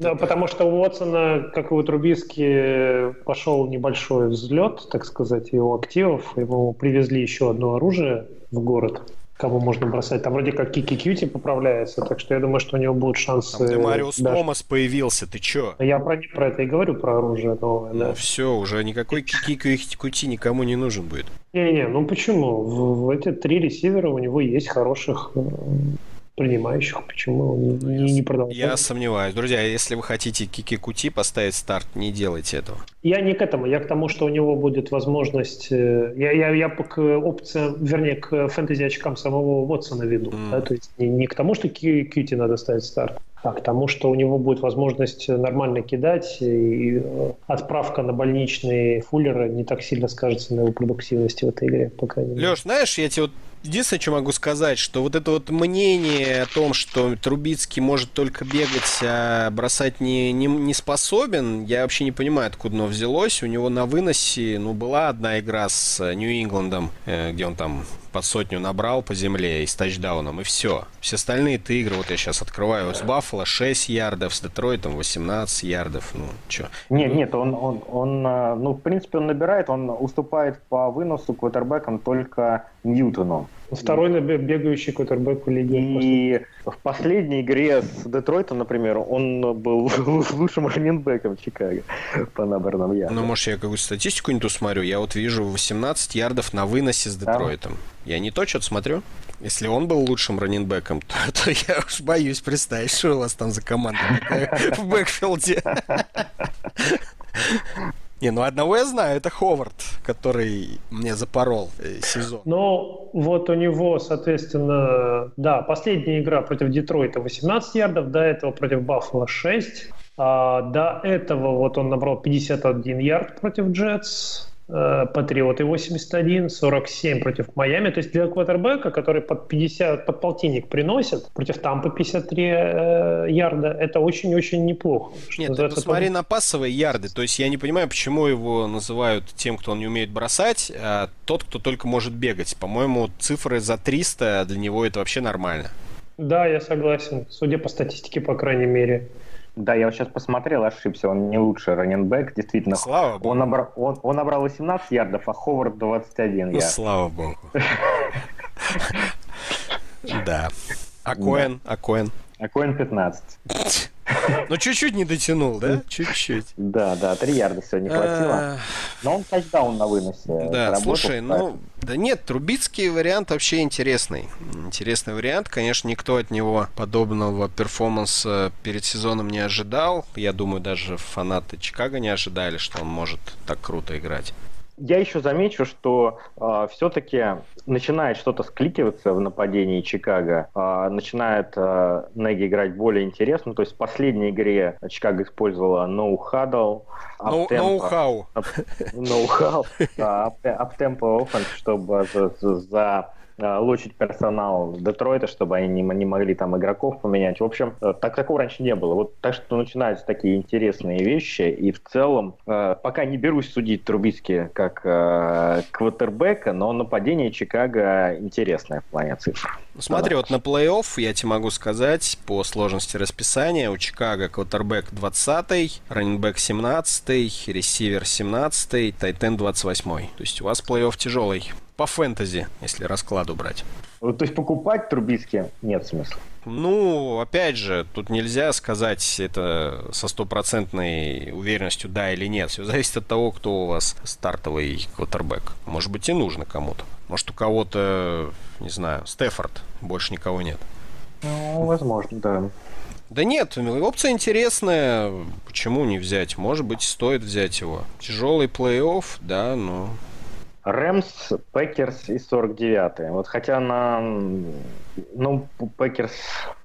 Да, потому что у Уотсона, как и у Трубиски, пошел небольшой взлет, так сказать, его активов. Ему привезли еще одно оружие в город кого можно бросать. Там вроде как Кики Кьюти поправляется, так что я думаю, что у него будут шансы. Там Демариус даже... Томас появился, ты чё? Я про, про это и говорю, про оружие новое, ну, да. все, уже никакой Кики Кьюти никому не нужен будет. Не-не, ну почему? В, в эти три ресивера у него есть хороших э, принимающих, почему он не, не, не продолжает. Я сомневаюсь. Друзья, если вы хотите Кики Кути поставить старт, не делайте этого. Я не к этому, я к тому, что у него будет возможность... Э, я, я, я к опциям, вернее, к фэнтези-очкам самого Вотсона веду. Mm. Да? То есть не, не к тому, что Кьюти надо ставить старт, а к тому, что у него будет возможность нормально кидать, и отправка на больничные фуллеры не так сильно скажется на его продуктивности в этой игре, по крайней мере. Леш, знаешь, я тебе вот Единственное, что могу сказать, что вот это вот мнение о том, что Трубицкий может только бегать, а бросать не, не, не способен, я вообще не понимаю, откуда оно взялось. У него на выносе, ну, была одна игра с Нью-Ингландом, э, где он там под сотню набрал по земле и с тачдауном, и все. Все остальные ты игры, вот я сейчас открываю, с Баффало 6 ярдов, с Детройтом 18 ярдов, ну, что? Нет, нет, он, он, он, э, ну, в принципе, он набирает, он уступает по выносу квотербекам только Ньютону. Второй бегающий квотербек в лиге. И в последней игре с Детройтом, например, он был лучшим раненбеком Чикаго по набранным ярдам. Ну, может, я какую-то статистику не ту смотрю. Я вот вижу 18 ярдов на выносе с Детройтом. Да. Я не то что-то смотрю. Если он был лучшим раненбеком, то, то я уж боюсь представить, что у вас там за команда в бэкфилде. Не, ну одного я знаю, это Ховард, который мне запорол э, сезон. Ну, вот у него, соответственно, да, последняя игра против Детройта 18 ярдов, до этого против Баффала 6. А до этого вот он набрал 51 ярд против Джетс, Патриоты 81, 47 против Майами. То есть для квотербека, который под 50, под полтинник приносит, против Тампы 53 э, ярда, это очень-очень неплохо. Нет, ты посмотри на пассовые ярды. То есть я не понимаю, почему его называют тем, кто не умеет бросать, а тот, кто только может бегать. По-моему, цифры за 300 для него это вообще нормально. Да, я согласен. Судя по статистике, по крайней мере. Да, я вот сейчас посмотрел, ошибся, он не лучший раненбэк, действительно. Слава богу. Он, набрал, он, он набрал 18 ярдов, а Ховард 21 ну, ярд. слава богу. Да. А Коэн? А Коэн? А Коэн 15. Ну, чуть-чуть не дотянул, да? Чуть-чуть. Да, да, три ярда сегодня хватило. Но он тачдаун на выносе. Да, слушай, ну, да нет, Трубицкий вариант вообще интересный. Интересный вариант. Конечно, никто от него подобного перформанса перед сезоном не ожидал. Я думаю, даже фанаты Чикаго не ожидали, что он может так круто играть. Я еще замечу, что э, а, все-таки начинает что-то скликиваться в нападении Чикаго, э, начинает э, Нэги играть более интересно. То есть в последней игре Чикаго использовала huddle, no huddle. No huddle, uptempo offense, чтобы за, за Э, лучить персонал Детройта, чтобы они не, не могли там игроков поменять. В общем, э, так такого раньше не было. Вот так что начинаются такие интересные вещи. И в целом, э, пока не берусь судить Трубицки как квотербека, но нападение Чикаго интересное в плане цифр. Смотри, вот на плей-офф я тебе могу сказать по сложности расписания. У Чикаго квотербек 20 раненбэк 17 ресивер 17 тайтен 28 То есть у вас плей-офф тяжелый по фэнтези, если раскладу брать. Вот, то есть покупать Трубицки нет смысла? Ну, опять же, тут нельзя сказать это со стопроцентной уверенностью да или нет. Все зависит от того, кто у вас стартовый квотербек. Может быть и нужно кому-то. Может у кого-то, не знаю, Стэффорд, больше никого нет. Ну, возможно, да. Да нет, опция интересная. Почему не взять? Может быть, стоит взять его. Тяжелый плей-офф, да, но Рэмс, Пекерс и 49-й. Вот хотя на... Ну, Пекерс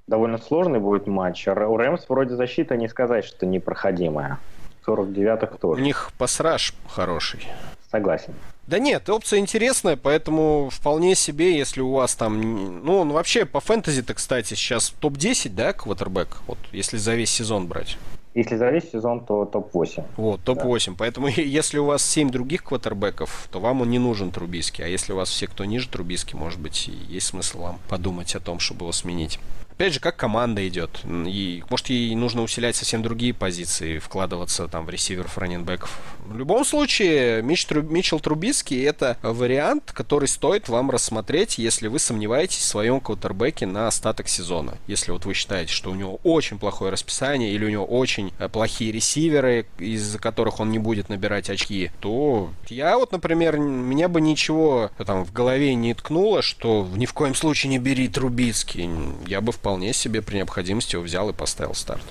довольно сложный будет матч. У Рэмс вроде защита не сказать, что непроходимая. 49-х тоже. У них пасраж хороший. Согласен. Да нет, опция интересная, поэтому вполне себе, если у вас там... Ну, он вообще по фэнтези-то, кстати, сейчас топ-10, да, квотербек? Вот если за весь сезон брать. Если за весь сезон, то топ-8. Вот, топ-8. Да. Поэтому если у вас 7 других квотербеков, то вам он не нужен Трубиски. А если у вас все, кто ниже Трубиски, может быть, есть смысл вам подумать о том, чтобы его сменить. Опять же, как команда идет. И, может, ей нужно усилять совсем другие позиции, вкладываться там в ресиверов, раненбеков. В любом случае, Мич, Тру, Митчелл Трубицкий – это вариант, который стоит вам рассмотреть, если вы сомневаетесь в своем квотербеке на остаток сезона. Если вот вы считаете, что у него очень плохое расписание или у него очень э, плохие ресиверы, из-за которых он не будет набирать очки, то я вот, например, меня бы ничего там в голове не ткнуло, что ни в коем случае не бери Трубицкий. Я бы в вполне себе при необходимости его взял и поставил старт.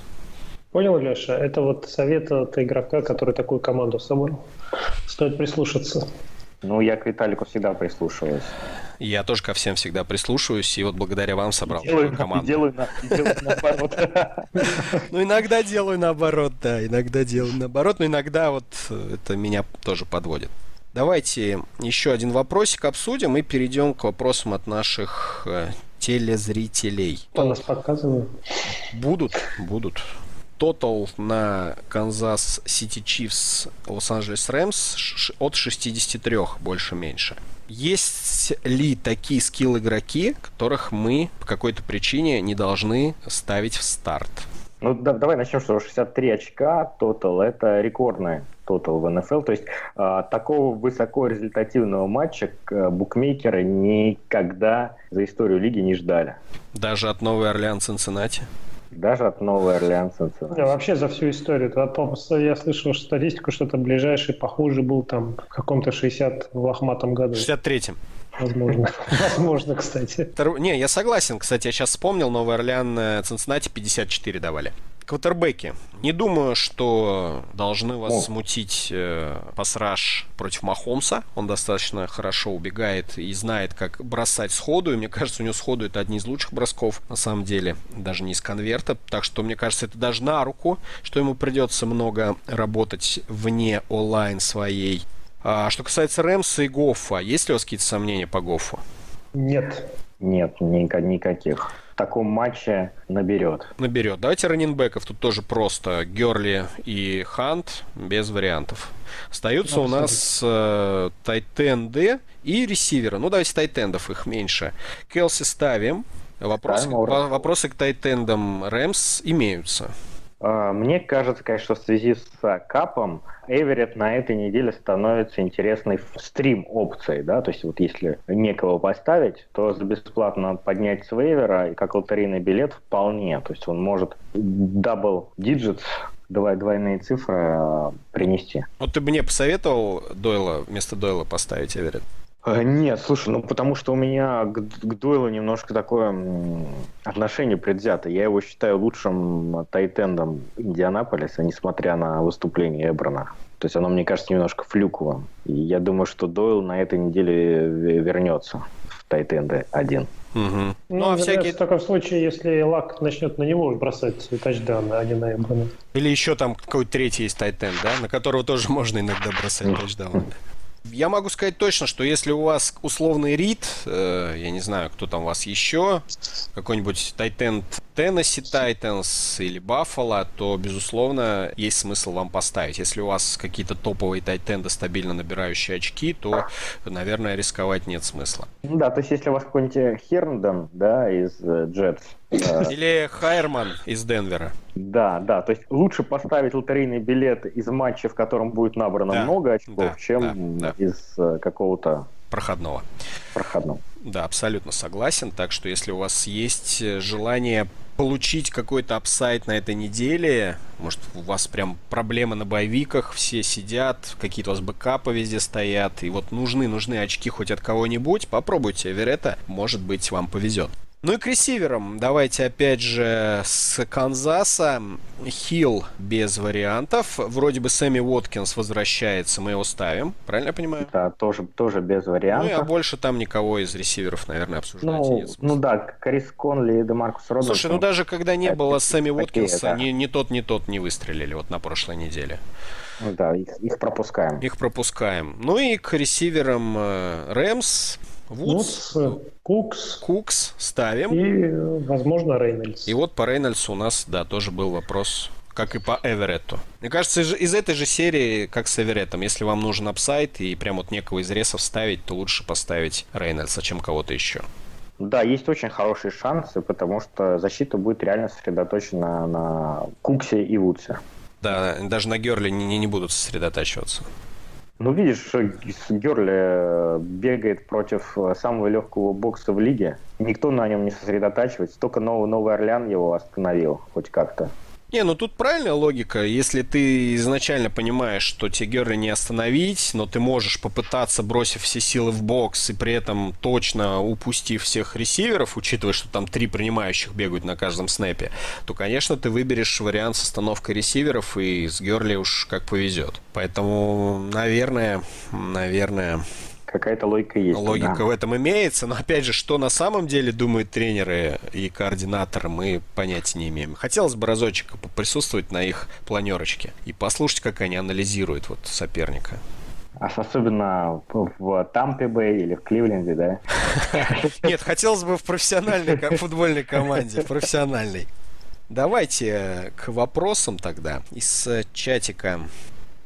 Понял, Леша? Это вот совет от игрока, который такую команду собрал. Стоит прислушаться. Ну, я к Виталику всегда прислушиваюсь. Я тоже ко всем всегда прислушиваюсь, и вот благодаря вам собрал делаю, такую команду. Делаю, делаю наоборот. Ну, иногда делаю наоборот, да, иногда делаю наоборот, но иногда вот это меня тоже подводит. Давайте еще один вопросик обсудим и перейдем к вопросам от наших э, телезрителей. Кто нас показывает? Будут, будут. тотал на Канзас Сити Чифс Лос-Анджелес Рэмс от 63 больше-меньше. Есть ли такие скилл-игроки, которых мы по какой-то причине не должны ставить в старт? Ну, да, давай начнем, что 63 очка тотал – это рекордный тотал в НФЛ. То есть э, такого высокорезультативного матча э, букмекеры никогда за историю лиги не ждали. Даже от Новой Орлеан Цинциннати? Даже от Новой Орлеан Цинциннати. Да, вообще за всю историю. Я слышал статистику, что там ближайший похожий был там в каком-то 60 в лохматом году. 63-м. Возможно. Возможно, кстати. Не, я согласен. Кстати, я сейчас вспомнил, Новый Орлеан, э, Цинциннати 54 давали. Квотербеки. Не думаю, что должны вас О. смутить э, пасраж против Махомса. Он достаточно хорошо убегает и знает, как бросать сходу. И мне кажется, у него сходу это одни из лучших бросков, на самом деле. Даже не из конверта. Так что, мне кажется, это даже на руку, что ему придется много работать вне онлайн своей. А, что касается Рэмса и Гоффа, есть ли у вас какие-то сомнения по Гоффу? Нет. Нет, никаких таком матче наберет. Наберет. Давайте раненбеков. Тут тоже просто Герли и Хант без вариантов. Остаются у нас э, тайтенды и ресиверы. Ну, давайте тайтендов, их меньше. Келси ставим. Вопросы, вопросы к тайтендам Рэмс имеются. А, мне кажется, конечно, в связи с а, капом Эверетт на этой неделе становится интересной стрим опцией, да, то есть вот если некого поставить, то за бесплатно поднять с вейвера, и как лотерейный билет вполне, то есть он может double digits давай двойные цифры а, принести. Вот ты бы мне посоветовал Дойла, вместо Дойла поставить Эверетт? Э, нет, слушай, ну потому что у меня к, к Дойлу немножко такое отношение предвзято. Я его считаю лучшим тайтендом Индианаполиса, несмотря на выступление Эброна. То есть оно, мне кажется, немножко флюковым. И я думаю, что Дойл на этой неделе вернется в тайтенды один. Угу. Ну, ну а всякие... В таком случае, если Лак начнет на него бросать тачдауны, а не на Эбрана. Или еще там какой-то третий есть тайтенд, да, на которого тоже можно иногда бросать тачдауны. Я могу сказать точно, что если у вас условный рид, э, я не знаю, кто там у вас еще, какой-нибудь Тайтенд Теннесси Тайтанс или Баффало, то, безусловно, есть смысл вам поставить. Если у вас какие-то топовые тайтенды, стабильно набирающие очки, то, наверное, рисковать нет смысла. Да, то есть если у вас какой-нибудь Херндон, да, из Джетс, или Хайерман из Денвера. Да, да. То есть лучше поставить лотерейный билет из матча, в котором будет набрано да, много очков, да, чем да, да. из э, какого-то проходного. Проходного. Да, абсолютно согласен. Так что если у вас есть э, желание получить какой-то апсайт на этой неделе, может, у вас прям проблемы на боевиках, все сидят, какие-то у вас бэкапы везде стоят, и вот нужны, нужны очки хоть от кого-нибудь, попробуйте Эверетта, может быть, вам повезет. Ну и к ресиверам. Давайте опять же с Канзаса. Хилл без вариантов. Вроде бы Сэмми Уоткинс возвращается, мы его ставим. Правильно я понимаю? Да, тоже, тоже без вариантов. Ну а больше там никого из ресиверов, наверное, обсуждать ну, нет Ну да, Крис Конли и Демаркус Робинсон. Слушай, ну даже когда не было Сэмми Уоткинса, да. ни, ни тот, ни тот не выстрелили вот на прошлой неделе. Ну да, их, их пропускаем. Их пропускаем. Ну и к ресиверам э, Рэмс. Вудс, Вудс, Кукс. Кукс ставим. И, возможно, Рейнольдс. И вот по Рейнольдсу у нас, да, тоже был вопрос как и по Эверетту. Мне кажется, из, из этой же серии, как с Эвереттом, если вам нужен upside и прям вот некого из ресов ставить, то лучше поставить Рейнольдса, чем кого-то еще. Да, есть очень хорошие шансы, потому что защита будет реально сосредоточена на Куксе и Вудсе. Да, даже на Герли не, не будут сосредотачиваться. Ну, видишь, Герли э, бегает против э, самого легкого бокса в лиге. Никто на нем не сосредотачивается. Только Новый, Новый Орлеан его остановил хоть как-то. Не, ну тут правильная логика. Если ты изначально понимаешь, что тебе Герли не остановить, но ты можешь попытаться, бросив все силы в бокс и при этом точно упустив всех ресиверов, учитывая, что там три принимающих бегают на каждом снэпе, то, конечно, ты выберешь вариант с остановкой ресиверов и с Герли уж как повезет. Поэтому, наверное, наверное, какая-то логика есть. Логика да. в этом имеется, но опять же, что на самом деле думают тренеры и координаторы, мы понятия не имеем. Хотелось бы разочек присутствовать на их планерочке и послушать, как они анализируют вот соперника. А особенно в Тампе Бэй или в Кливленде, да? Нет, хотелось бы в профессиональной футбольной команде, в профессиональной. Давайте к вопросам тогда. Из чатика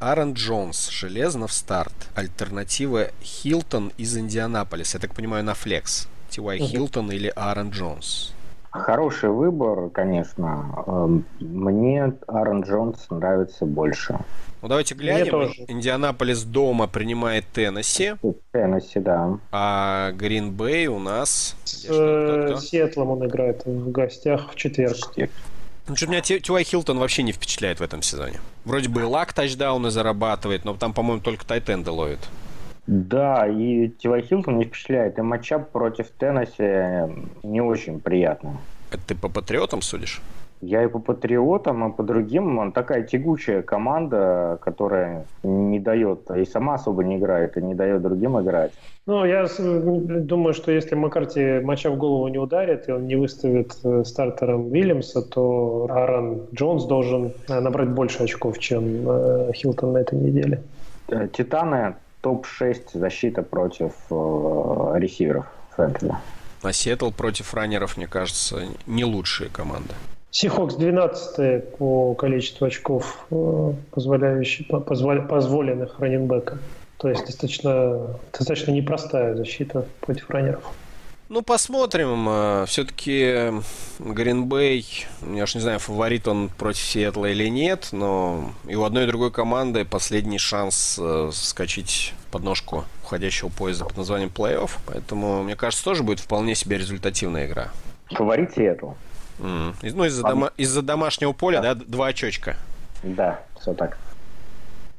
Аарон Джонс, железно в старт. Альтернатива Хилтон из Индианаполиса. Я так понимаю, на флекс. Ти.Уай Хилтон или Аарон Джонс? Хороший выбор, конечно. Эм, мне Аарон Джонс нравится больше. Ну давайте глянем. Индианаполис дома принимает Теннесси. Теннесси, да. А Грин Бэй у нас... С э, Сиэтлом он играет в гостях в четверг. Ну, что меня Тюай Хилтон вообще не впечатляет в этом сезоне. Вроде бы и лак тачдауны зарабатывает, но там, по-моему, только тайтенды ловит. Да, и Тивай Хилтон не впечатляет. И матчап против Теннесси не очень приятно. Это ты по патриотам судишь? Я и по патриотам, и по другим. Он такая тягучая команда, которая не дает, и сама особо не играет, и не дает другим играть. Ну, я думаю, что если Маккарти матча в голову не ударит, и он не выставит э, стартером Вильямса, то Аарон Джонс должен э, набрать больше очков, чем э, Хилтон на этой неделе. Титаны топ-6 защита против э, ресиверов фэнтези. А Сиэтл против раннеров, мне кажется, не лучшая команда. Сихокс 12 по количеству очков, э, позволяющих, позволь, позволенных раненбека. То есть достаточно, достаточно непростая защита против раннеров. Ну, посмотрим. Э, Все-таки Гринбей, я уж не знаю, фаворит он против Сиэтла или нет, но и у одной и другой команды последний шанс э, скачать подножку уходящего поезда под названием плей-офф. Поэтому, мне кажется, тоже будет вполне себе результативная игра. Фаворит Сиэтл. Mm. Ну, из-за, дома- из-за домашнего поля, да, два очечка. Да, все так.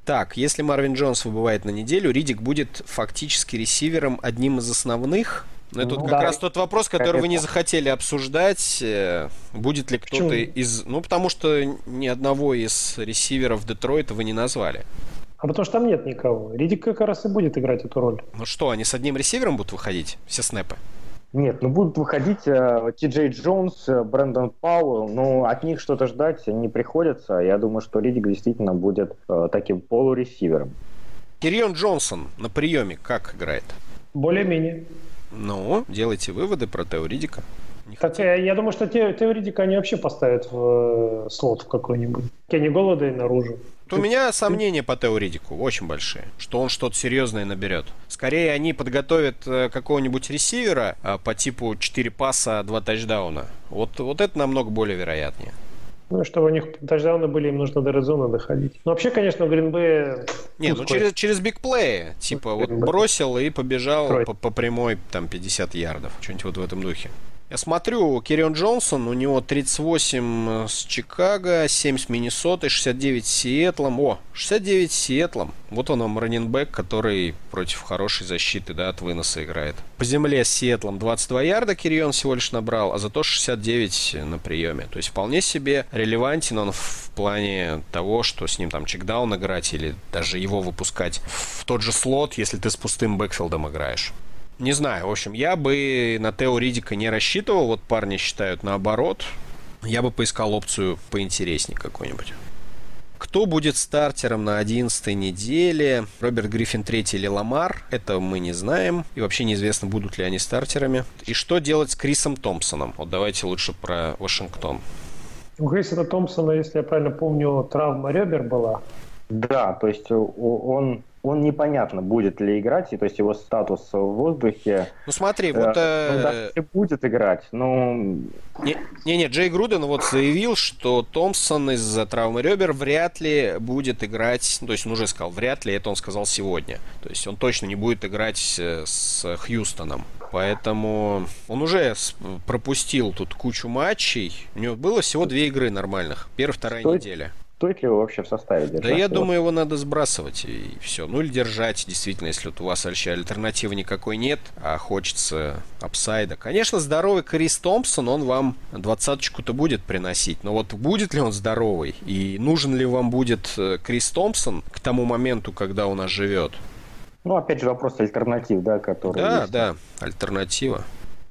Так, если Марвин Джонс выбывает на неделю, Ридик будет фактически ресивером одним из основных но это ну, вот как да. раз тот вопрос, который Конечно. вы не захотели обсуждать. Э, будет ли кто-то из... Ну, потому что ни одного из ресиверов Детройта вы не назвали. А потому что там нет никого. Ридик как раз и будет играть эту роль. Ну что, они с одним ресивером будут выходить? Все снэпы? Нет, ну будут выходить э, Ти Джей Джонс, э, Брэндон Пауэлл, ну от них что-то ждать не приходится. Я думаю, что Ридик действительно будет э, таким полуресивером. Кирион Джонсон на приеме как играет? Более-менее. Ну, делайте выводы про Теоридика. Так я, я думаю, что те, Теоридика они вообще поставят в э, слот в какой-нибудь. Кенни Голода и наружу. У меня сомнения по Теоридику очень большие, что он что-то серьезное наберет. Скорее они подготовят э, какого-нибудь ресивера э, по типу 4 паса, 2 тачдауна. Вот, вот это намного более вероятнее. Ну, чтобы у них тачдауны были, им нужно до резона доходить. Ну, вообще, конечно, у Гринбея... Не, ну через, через бигплеи. Типа, вот бросил и побежал по, по прямой, там, 50 ярдов. Что-нибудь вот в этом духе. Я смотрю, Кирион Джонсон, у него 38 с Чикаго, 7 с Миннесотой, 69 с Сиэтлом. О, 69 с Сиэтлом. Вот он вам раненбэк, который против хорошей защиты, да, от выноса играет. По земле с Сиэтлом 22 ярда Кирион всего лишь набрал, а зато 69 на приеме. То есть вполне себе релевантен он в плане того, что с ним там чекдаун играть или даже его выпускать в тот же слот, если ты с пустым бэкфилдом играешь. Не знаю, в общем, я бы на Тео Ридика не рассчитывал, вот парни считают наоборот. Я бы поискал опцию поинтереснее какой-нибудь. Кто будет стартером на 11 неделе? Роберт Гриффин 3 или Ламар? Это мы не знаем. И вообще неизвестно, будут ли они стартерами. И что делать с Крисом Томпсоном? Вот давайте лучше про Вашингтон. У Крисона Томпсона, если я правильно помню, травма ребер была. Да, то есть он он непонятно, будет ли играть, и то есть его статус в воздухе. Ну смотри, вот... Э, ну, будет играть, но... Не-не, Джей Груден вот заявил, что Томпсон из-за травмы ребер вряд ли будет играть, ну, то есть он уже сказал, вряд ли, это он сказал сегодня. То есть он точно не будет играть с Хьюстоном. Поэтому он уже пропустил тут кучу матчей. У него было всего две игры нормальных. Первая, вторая Стоит... неделя стоит ли его вообще в составе держать? Да я его? думаю, его надо сбрасывать и все. Ну или держать, действительно, если вот у вас вообще альтернативы никакой нет, а хочется апсайда. Конечно, здоровый Крис Томпсон, он вам двадцаточку-то будет приносить. Но вот будет ли он здоровый? И нужен ли вам будет э, Крис Томпсон к тому моменту, когда у нас живет? Ну, опять же, вопрос альтернатив, да, который Да, есть. да, альтернатива.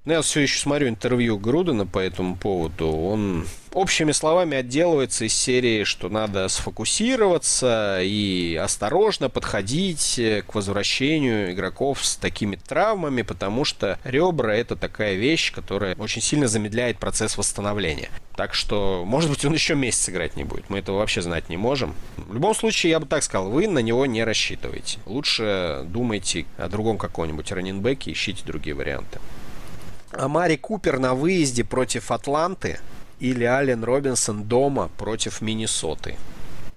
Ну, я все еще смотрю интервью Грудена по этому поводу. Он общими словами отделывается из серии, что надо сфокусироваться и осторожно подходить к возвращению игроков с такими травмами, потому что ребра это такая вещь, которая очень сильно замедляет процесс восстановления. Так что, может быть, он еще месяц играть не будет. Мы этого вообще знать не можем. В любом случае, я бы так сказал, вы на него не рассчитываете. Лучше думайте о другом каком-нибудь раненбеке, ищите другие варианты. А Мари Купер на выезде против Атланты или Ален Робинсон дома против Миннесоты?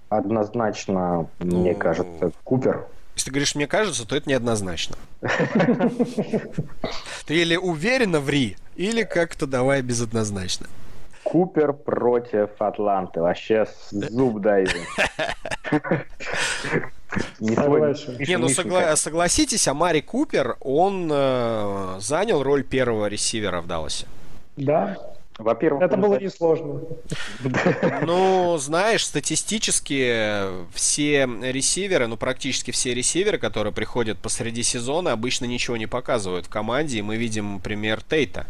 Однозначно, ну, мне кажется, Купер. Если ты говоришь «мне кажется», то это неоднозначно. Ты или уверенно ври, или как-то давай безоднозначно. Купер против Атланты. Вообще зуб даю. Не, не ну согла- согласитесь, а Мари Купер, он э, занял роль первого ресивера в Далласе. Да. Во-первых, это было несложно. Ну, знаешь, статистически все ресиверы, ну практически все ресиверы, которые приходят посреди сезона, обычно ничего не показывают в команде, и мы видим пример Тейта.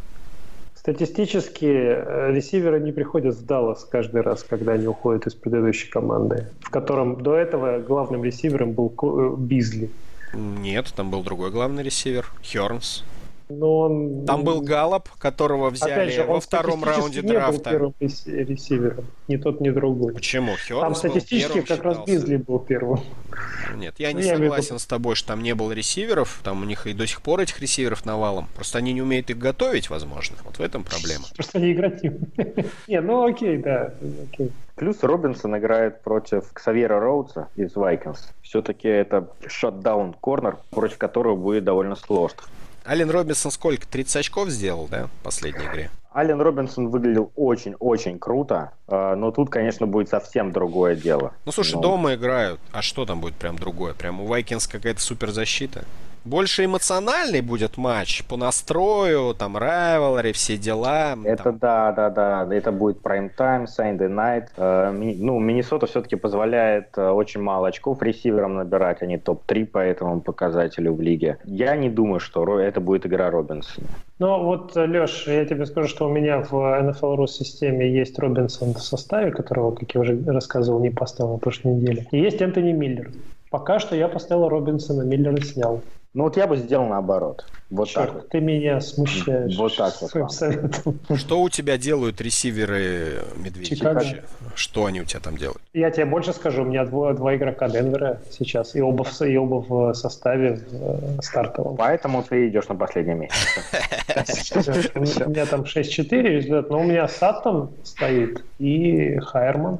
Статистически э, ресиверы не приходят в Даллас каждый раз, когда они уходят из предыдущей команды, в котором до этого главным ресивером был э, Бизли. Нет, там был другой главный ресивер, Хернс. Но он... Там был Галлоп, которого взяли же, во втором раунде не драфта. Был первым ресивером. Ни тот, ни другой. Почему? Хёрнс там статистически как считался. раз Бизли был первым. Нет, я ну, не я согласен с тобой, что там не было ресиверов. Там у них и до сих пор этих ресиверов навалом. Просто они не умеют их готовить, возможно. Вот в этом проблема. Просто они играть не Не, ну окей, да. Окей. Плюс Робинсон играет против Ксавьера Роудса из Вайкинс. Все-таки это шатдаун корнер, против которого будет довольно сложно. Ален Робинсон сколько? 30 очков сделал, да, в последней игре? Ален Робинсон выглядел очень-очень круто, э, но тут, конечно, будет совсем другое дело. Ну, слушай, ну... дома играют, а что там будет прям другое? Прям у Вайкинс какая-то суперзащита? Больше эмоциональный будет матч по настрою, там, райвелари, все дела. Это там. да, да, да, это будет time, Sunday night. Э, ну, Миннесота все-таки позволяет э, очень мало очков ресиверам набирать, они топ-3 по этому показателю в лиге. Я не думаю, что это будет игра Робинсона. Ну вот, Леш, я тебе скажу, что у меня в NFL.ru системе есть Робинсон в составе, которого, как я уже рассказывал, не поставил на прошлой неделе. И есть Энтони Миллер. Пока что я поставил Робинсона, Миллера снял. Ну вот я бы сделал наоборот. Вот Черт, так ты меня смущаешь. Вот так вот. Советом. Что у тебя делают ресиверы Медведевича? Что они у тебя там делают? Я тебе больше скажу, у меня два, два игрока Денвера сейчас, и оба, в, и оба в составе в, э, стартовом. Поэтому ты идешь на последнем месте. У меня там 6-4 результат, но у меня Саттон стоит и Хайерман.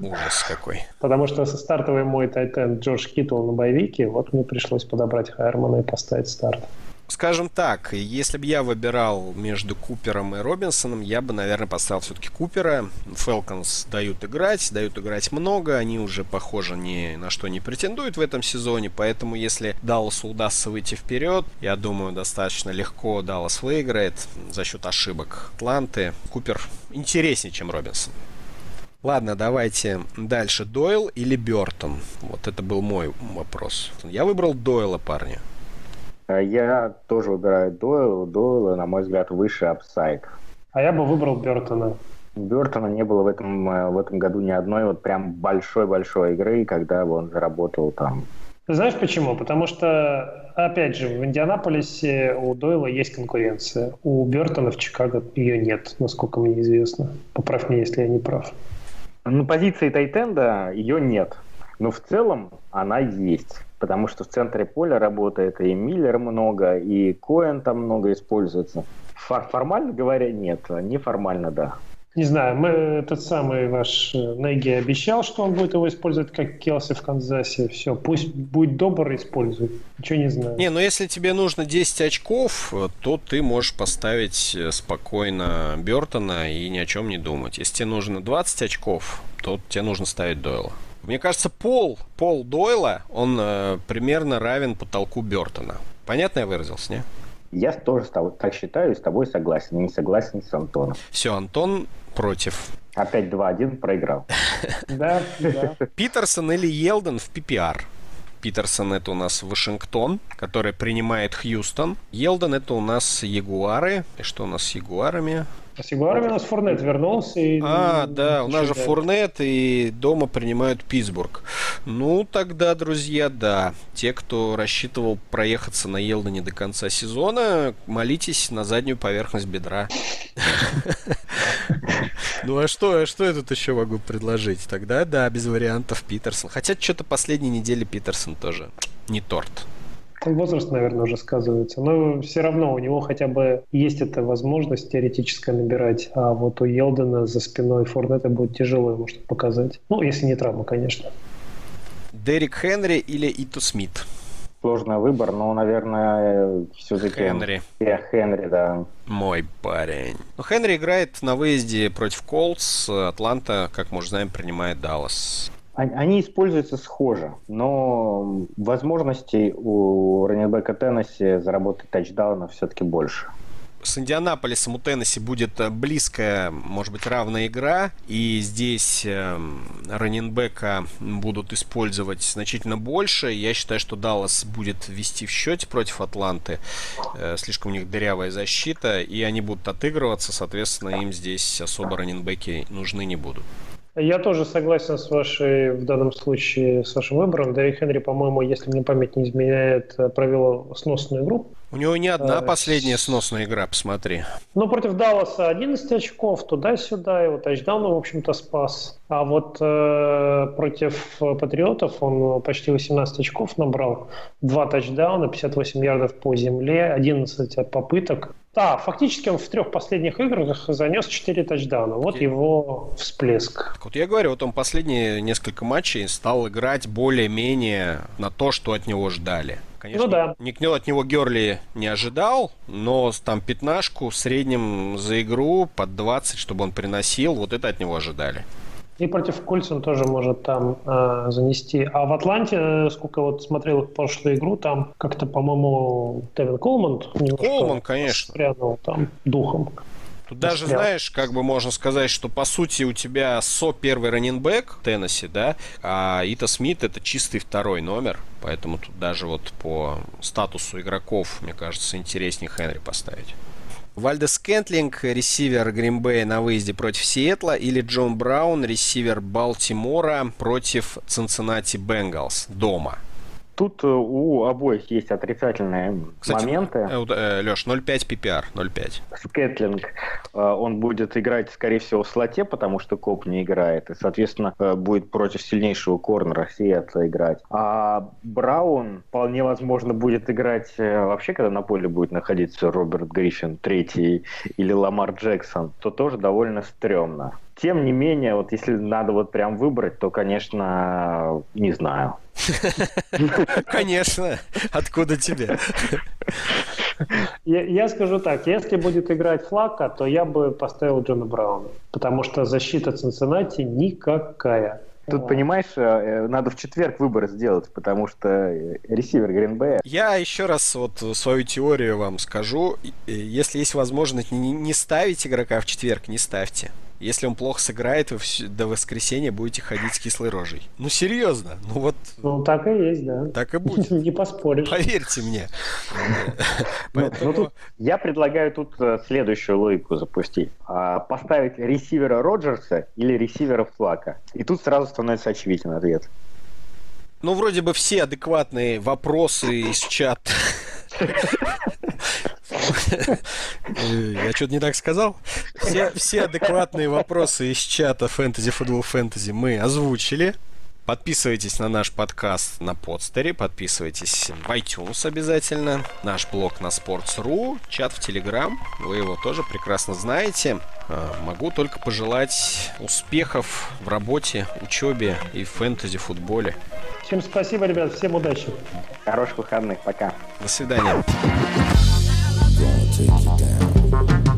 Ужас какой. Потому что стартовый мой тайтен Джордж Китл на боевике, вот мне пришлось подобрать Хайермана и поставить старт. Скажем так, если бы я выбирал между Купером и Робинсоном, я бы, наверное, поставил все-таки Купера. Фелконс дают играть, дают играть много, они уже, похоже, ни на что не претендуют в этом сезоне, поэтому если Далласу удастся выйти вперед, я думаю, достаточно легко Даллас выиграет за счет ошибок Атланты. Купер интереснее, чем Робинсон. Ладно, давайте дальше. Дойл или Бертон? Вот это был мой вопрос. Я выбрал Дойла, парни. А я тоже выбираю Дойл. Дойла, на мой взгляд, выше апсайд. А я бы выбрал Бертона. Бертона не было в этом, э, в этом году ни одной вот прям большой-большой игры, когда бы он заработал там. Знаешь почему? Потому что, опять же, в Индианаполисе у Дойла есть конкуренция. У Бертона в Чикаго ее нет, насколько мне известно. Поправь меня, если я не прав. На позиции Тайтенда ее нет. Но в целом она есть потому что в центре поля работает и Миллер много, и Коэн там много используется. Формально говоря, нет, неформально, да. Не знаю, мы, этот самый ваш э, Неги обещал, что он будет его использовать как Келси в Канзасе. Все, пусть будет добр использует. Ничего не знаю. Не, но если тебе нужно 10 очков, то ты можешь поставить э, спокойно Бертона и ни о чем не думать. Если тебе нужно 20 очков, то тебе нужно ставить Дойла. Мне кажется, пол, пол Дойла, он э, примерно равен потолку Бертона. Понятно я выразился, не? Я тоже так считаю и с тобой согласен. Не согласен с Антоном. Все, Антон против. Опять 2-1 проиграл. Да, да. Питерсон или Елден в PPR? Питерсон это у нас Вашингтон, который принимает Хьюстон. Елден это у нас Ягуары. И что у нас с Ягуарами? А с Ягуарами у нас Фурнет вернулся. И... А, да, у нас же Фурнет и дома принимают Питтсбург. Ну, тогда, друзья, да. Те, кто рассчитывал проехаться на Елдоне до конца сезона, молитесь на заднюю поверхность бедра. Ну а что, а что я тут еще могу предложить? Тогда да, без вариантов Питерсон. Хотя что-то последние недели Питерсон тоже не торт. Возраст, наверное, уже сказывается. Но все равно у него хотя бы есть эта возможность теоретическая набирать. А вот у Елдена за спиной Форнета будет тяжело ему что-то показать. Ну, если не травма, конечно. Дерек Хенри или Ито Смит? Сложный выбор, но, наверное, все-таки... Хенри. Я Хенри, да. Мой парень. Ну, Хенри играет на выезде против Колтс. Атланта, как мы уже знаем, принимает Даллас. Они используются схоже, но возможностей у раннинбека Теннесси заработать тачдауна все-таки больше с Индианаполисом у Теннесси будет э, близкая, может быть, равная игра. И здесь э, раненбека будут использовать значительно больше. Я считаю, что Даллас будет вести в счете против Атланты. Э, слишком у них дырявая защита. И они будут отыгрываться. Соответственно, им здесь особо раненбеки нужны не будут. Я тоже согласен с вашей, в данном случае, с вашим выбором. Дерек Хенри, по-моему, если мне память не изменяет, провел сносную игру. У него не одна а, последняя сносная игра, посмотри. Ну, против Далласа 11 очков, туда-сюда, его тачдаун, в общем-то, спас. А вот э, против Патриотов он почти 18 очков набрал, два тачдауна, 58 ярдов по земле, 11 попыток. Да, фактически он в трех последних играх занес 4 тачдауна. Вот его всплеск. Вот я говорю, вот он последние несколько матчей стал играть более-менее на то, что от него ждали. Конечно, ну, да. никто от него Герли не ожидал, но там пятнашку в среднем за игру под 20, чтобы он приносил, вот это от него ожидали. И против Кольц он тоже может там э, занести. А в Атланте, э, сколько вот смотрел их прошлую игру, там как-то, по-моему, Тевин Колман Колман, конечно. спрятал там духом. Тут даже, знаешь, как бы можно сказать, что по сути у тебя СО первый раненбэк Теннесси, да, а Ита Смит это чистый второй номер, поэтому тут даже вот по статусу игроков, мне кажется, интереснее Хенри поставить. Вальдес Кентлинг, ресивер Гринбея на выезде против Сиэтла, или Джон Браун, ресивер Балтимора против Цинциннати Бенгалс дома? Тут э, у обоих есть отрицательные Кстати, моменты. Леш, 0,5 PPR, 0,5. Скетлинг, он будет играть, скорее всего, в слоте, потому что Коп не играет, и, соответственно, э, будет против сильнейшего корнера Сиэтла играть. А Браун, вполне возможно, будет играть э, вообще, когда на поле будет находиться Роберт Гриффин, третий, или Ламар Джексон, то тоже довольно стрёмно. Тем не менее, вот если надо вот прям выбрать, то, конечно, не знаю. Конечно. Откуда тебе? Я, я скажу так, если будет играть Флака, то я бы поставил Джона Брауна, потому что защита Цинциннати никакая. Тут, понимаешь, э, надо в четверг выбор сделать, потому что э, ресивер Гринбея... Я еще раз вот свою теорию вам скажу. Если есть возможность не ставить игрока в четверг, не ставьте. Если он плохо сыграет, вы до воскресенья будете ходить с кислой рожей. Ну, серьезно. Ну, вот... Ну, так и есть, да. Так и будет. Не поспоришь. Поверьте мне. Ну, ну, я предлагаю тут э, следующую логику запустить. А, поставить ресивера Роджерса или ресивера Флака. И тут сразу становится очевиден ответ. Ну, вроде бы все адекватные вопросы из чата я что-то не так сказал? Все, все адекватные вопросы из чата Fantasy Football Fantasy мы озвучили. Подписывайтесь на наш подкаст на подстере, подписывайтесь в iTunes обязательно, наш блог на Sports.ru, чат в Telegram, вы его тоже прекрасно знаете. А, могу только пожелать успехов в работе, учебе и фэнтези-футболе. Всем спасибо, ребят, всем удачи. Хороших выходных, пока. До свидания. gonna take you down.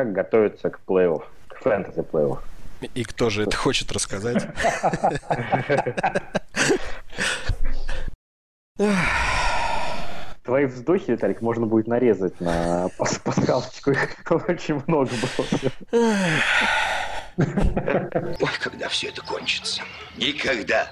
как готовиться к плей-офф, к фэнтези плей-офф. И кто же это хочет рассказать? Твои вздохи, Виталик, можно будет нарезать на пасхалочку. Их очень много было. Ой, когда все это кончится. Никогда.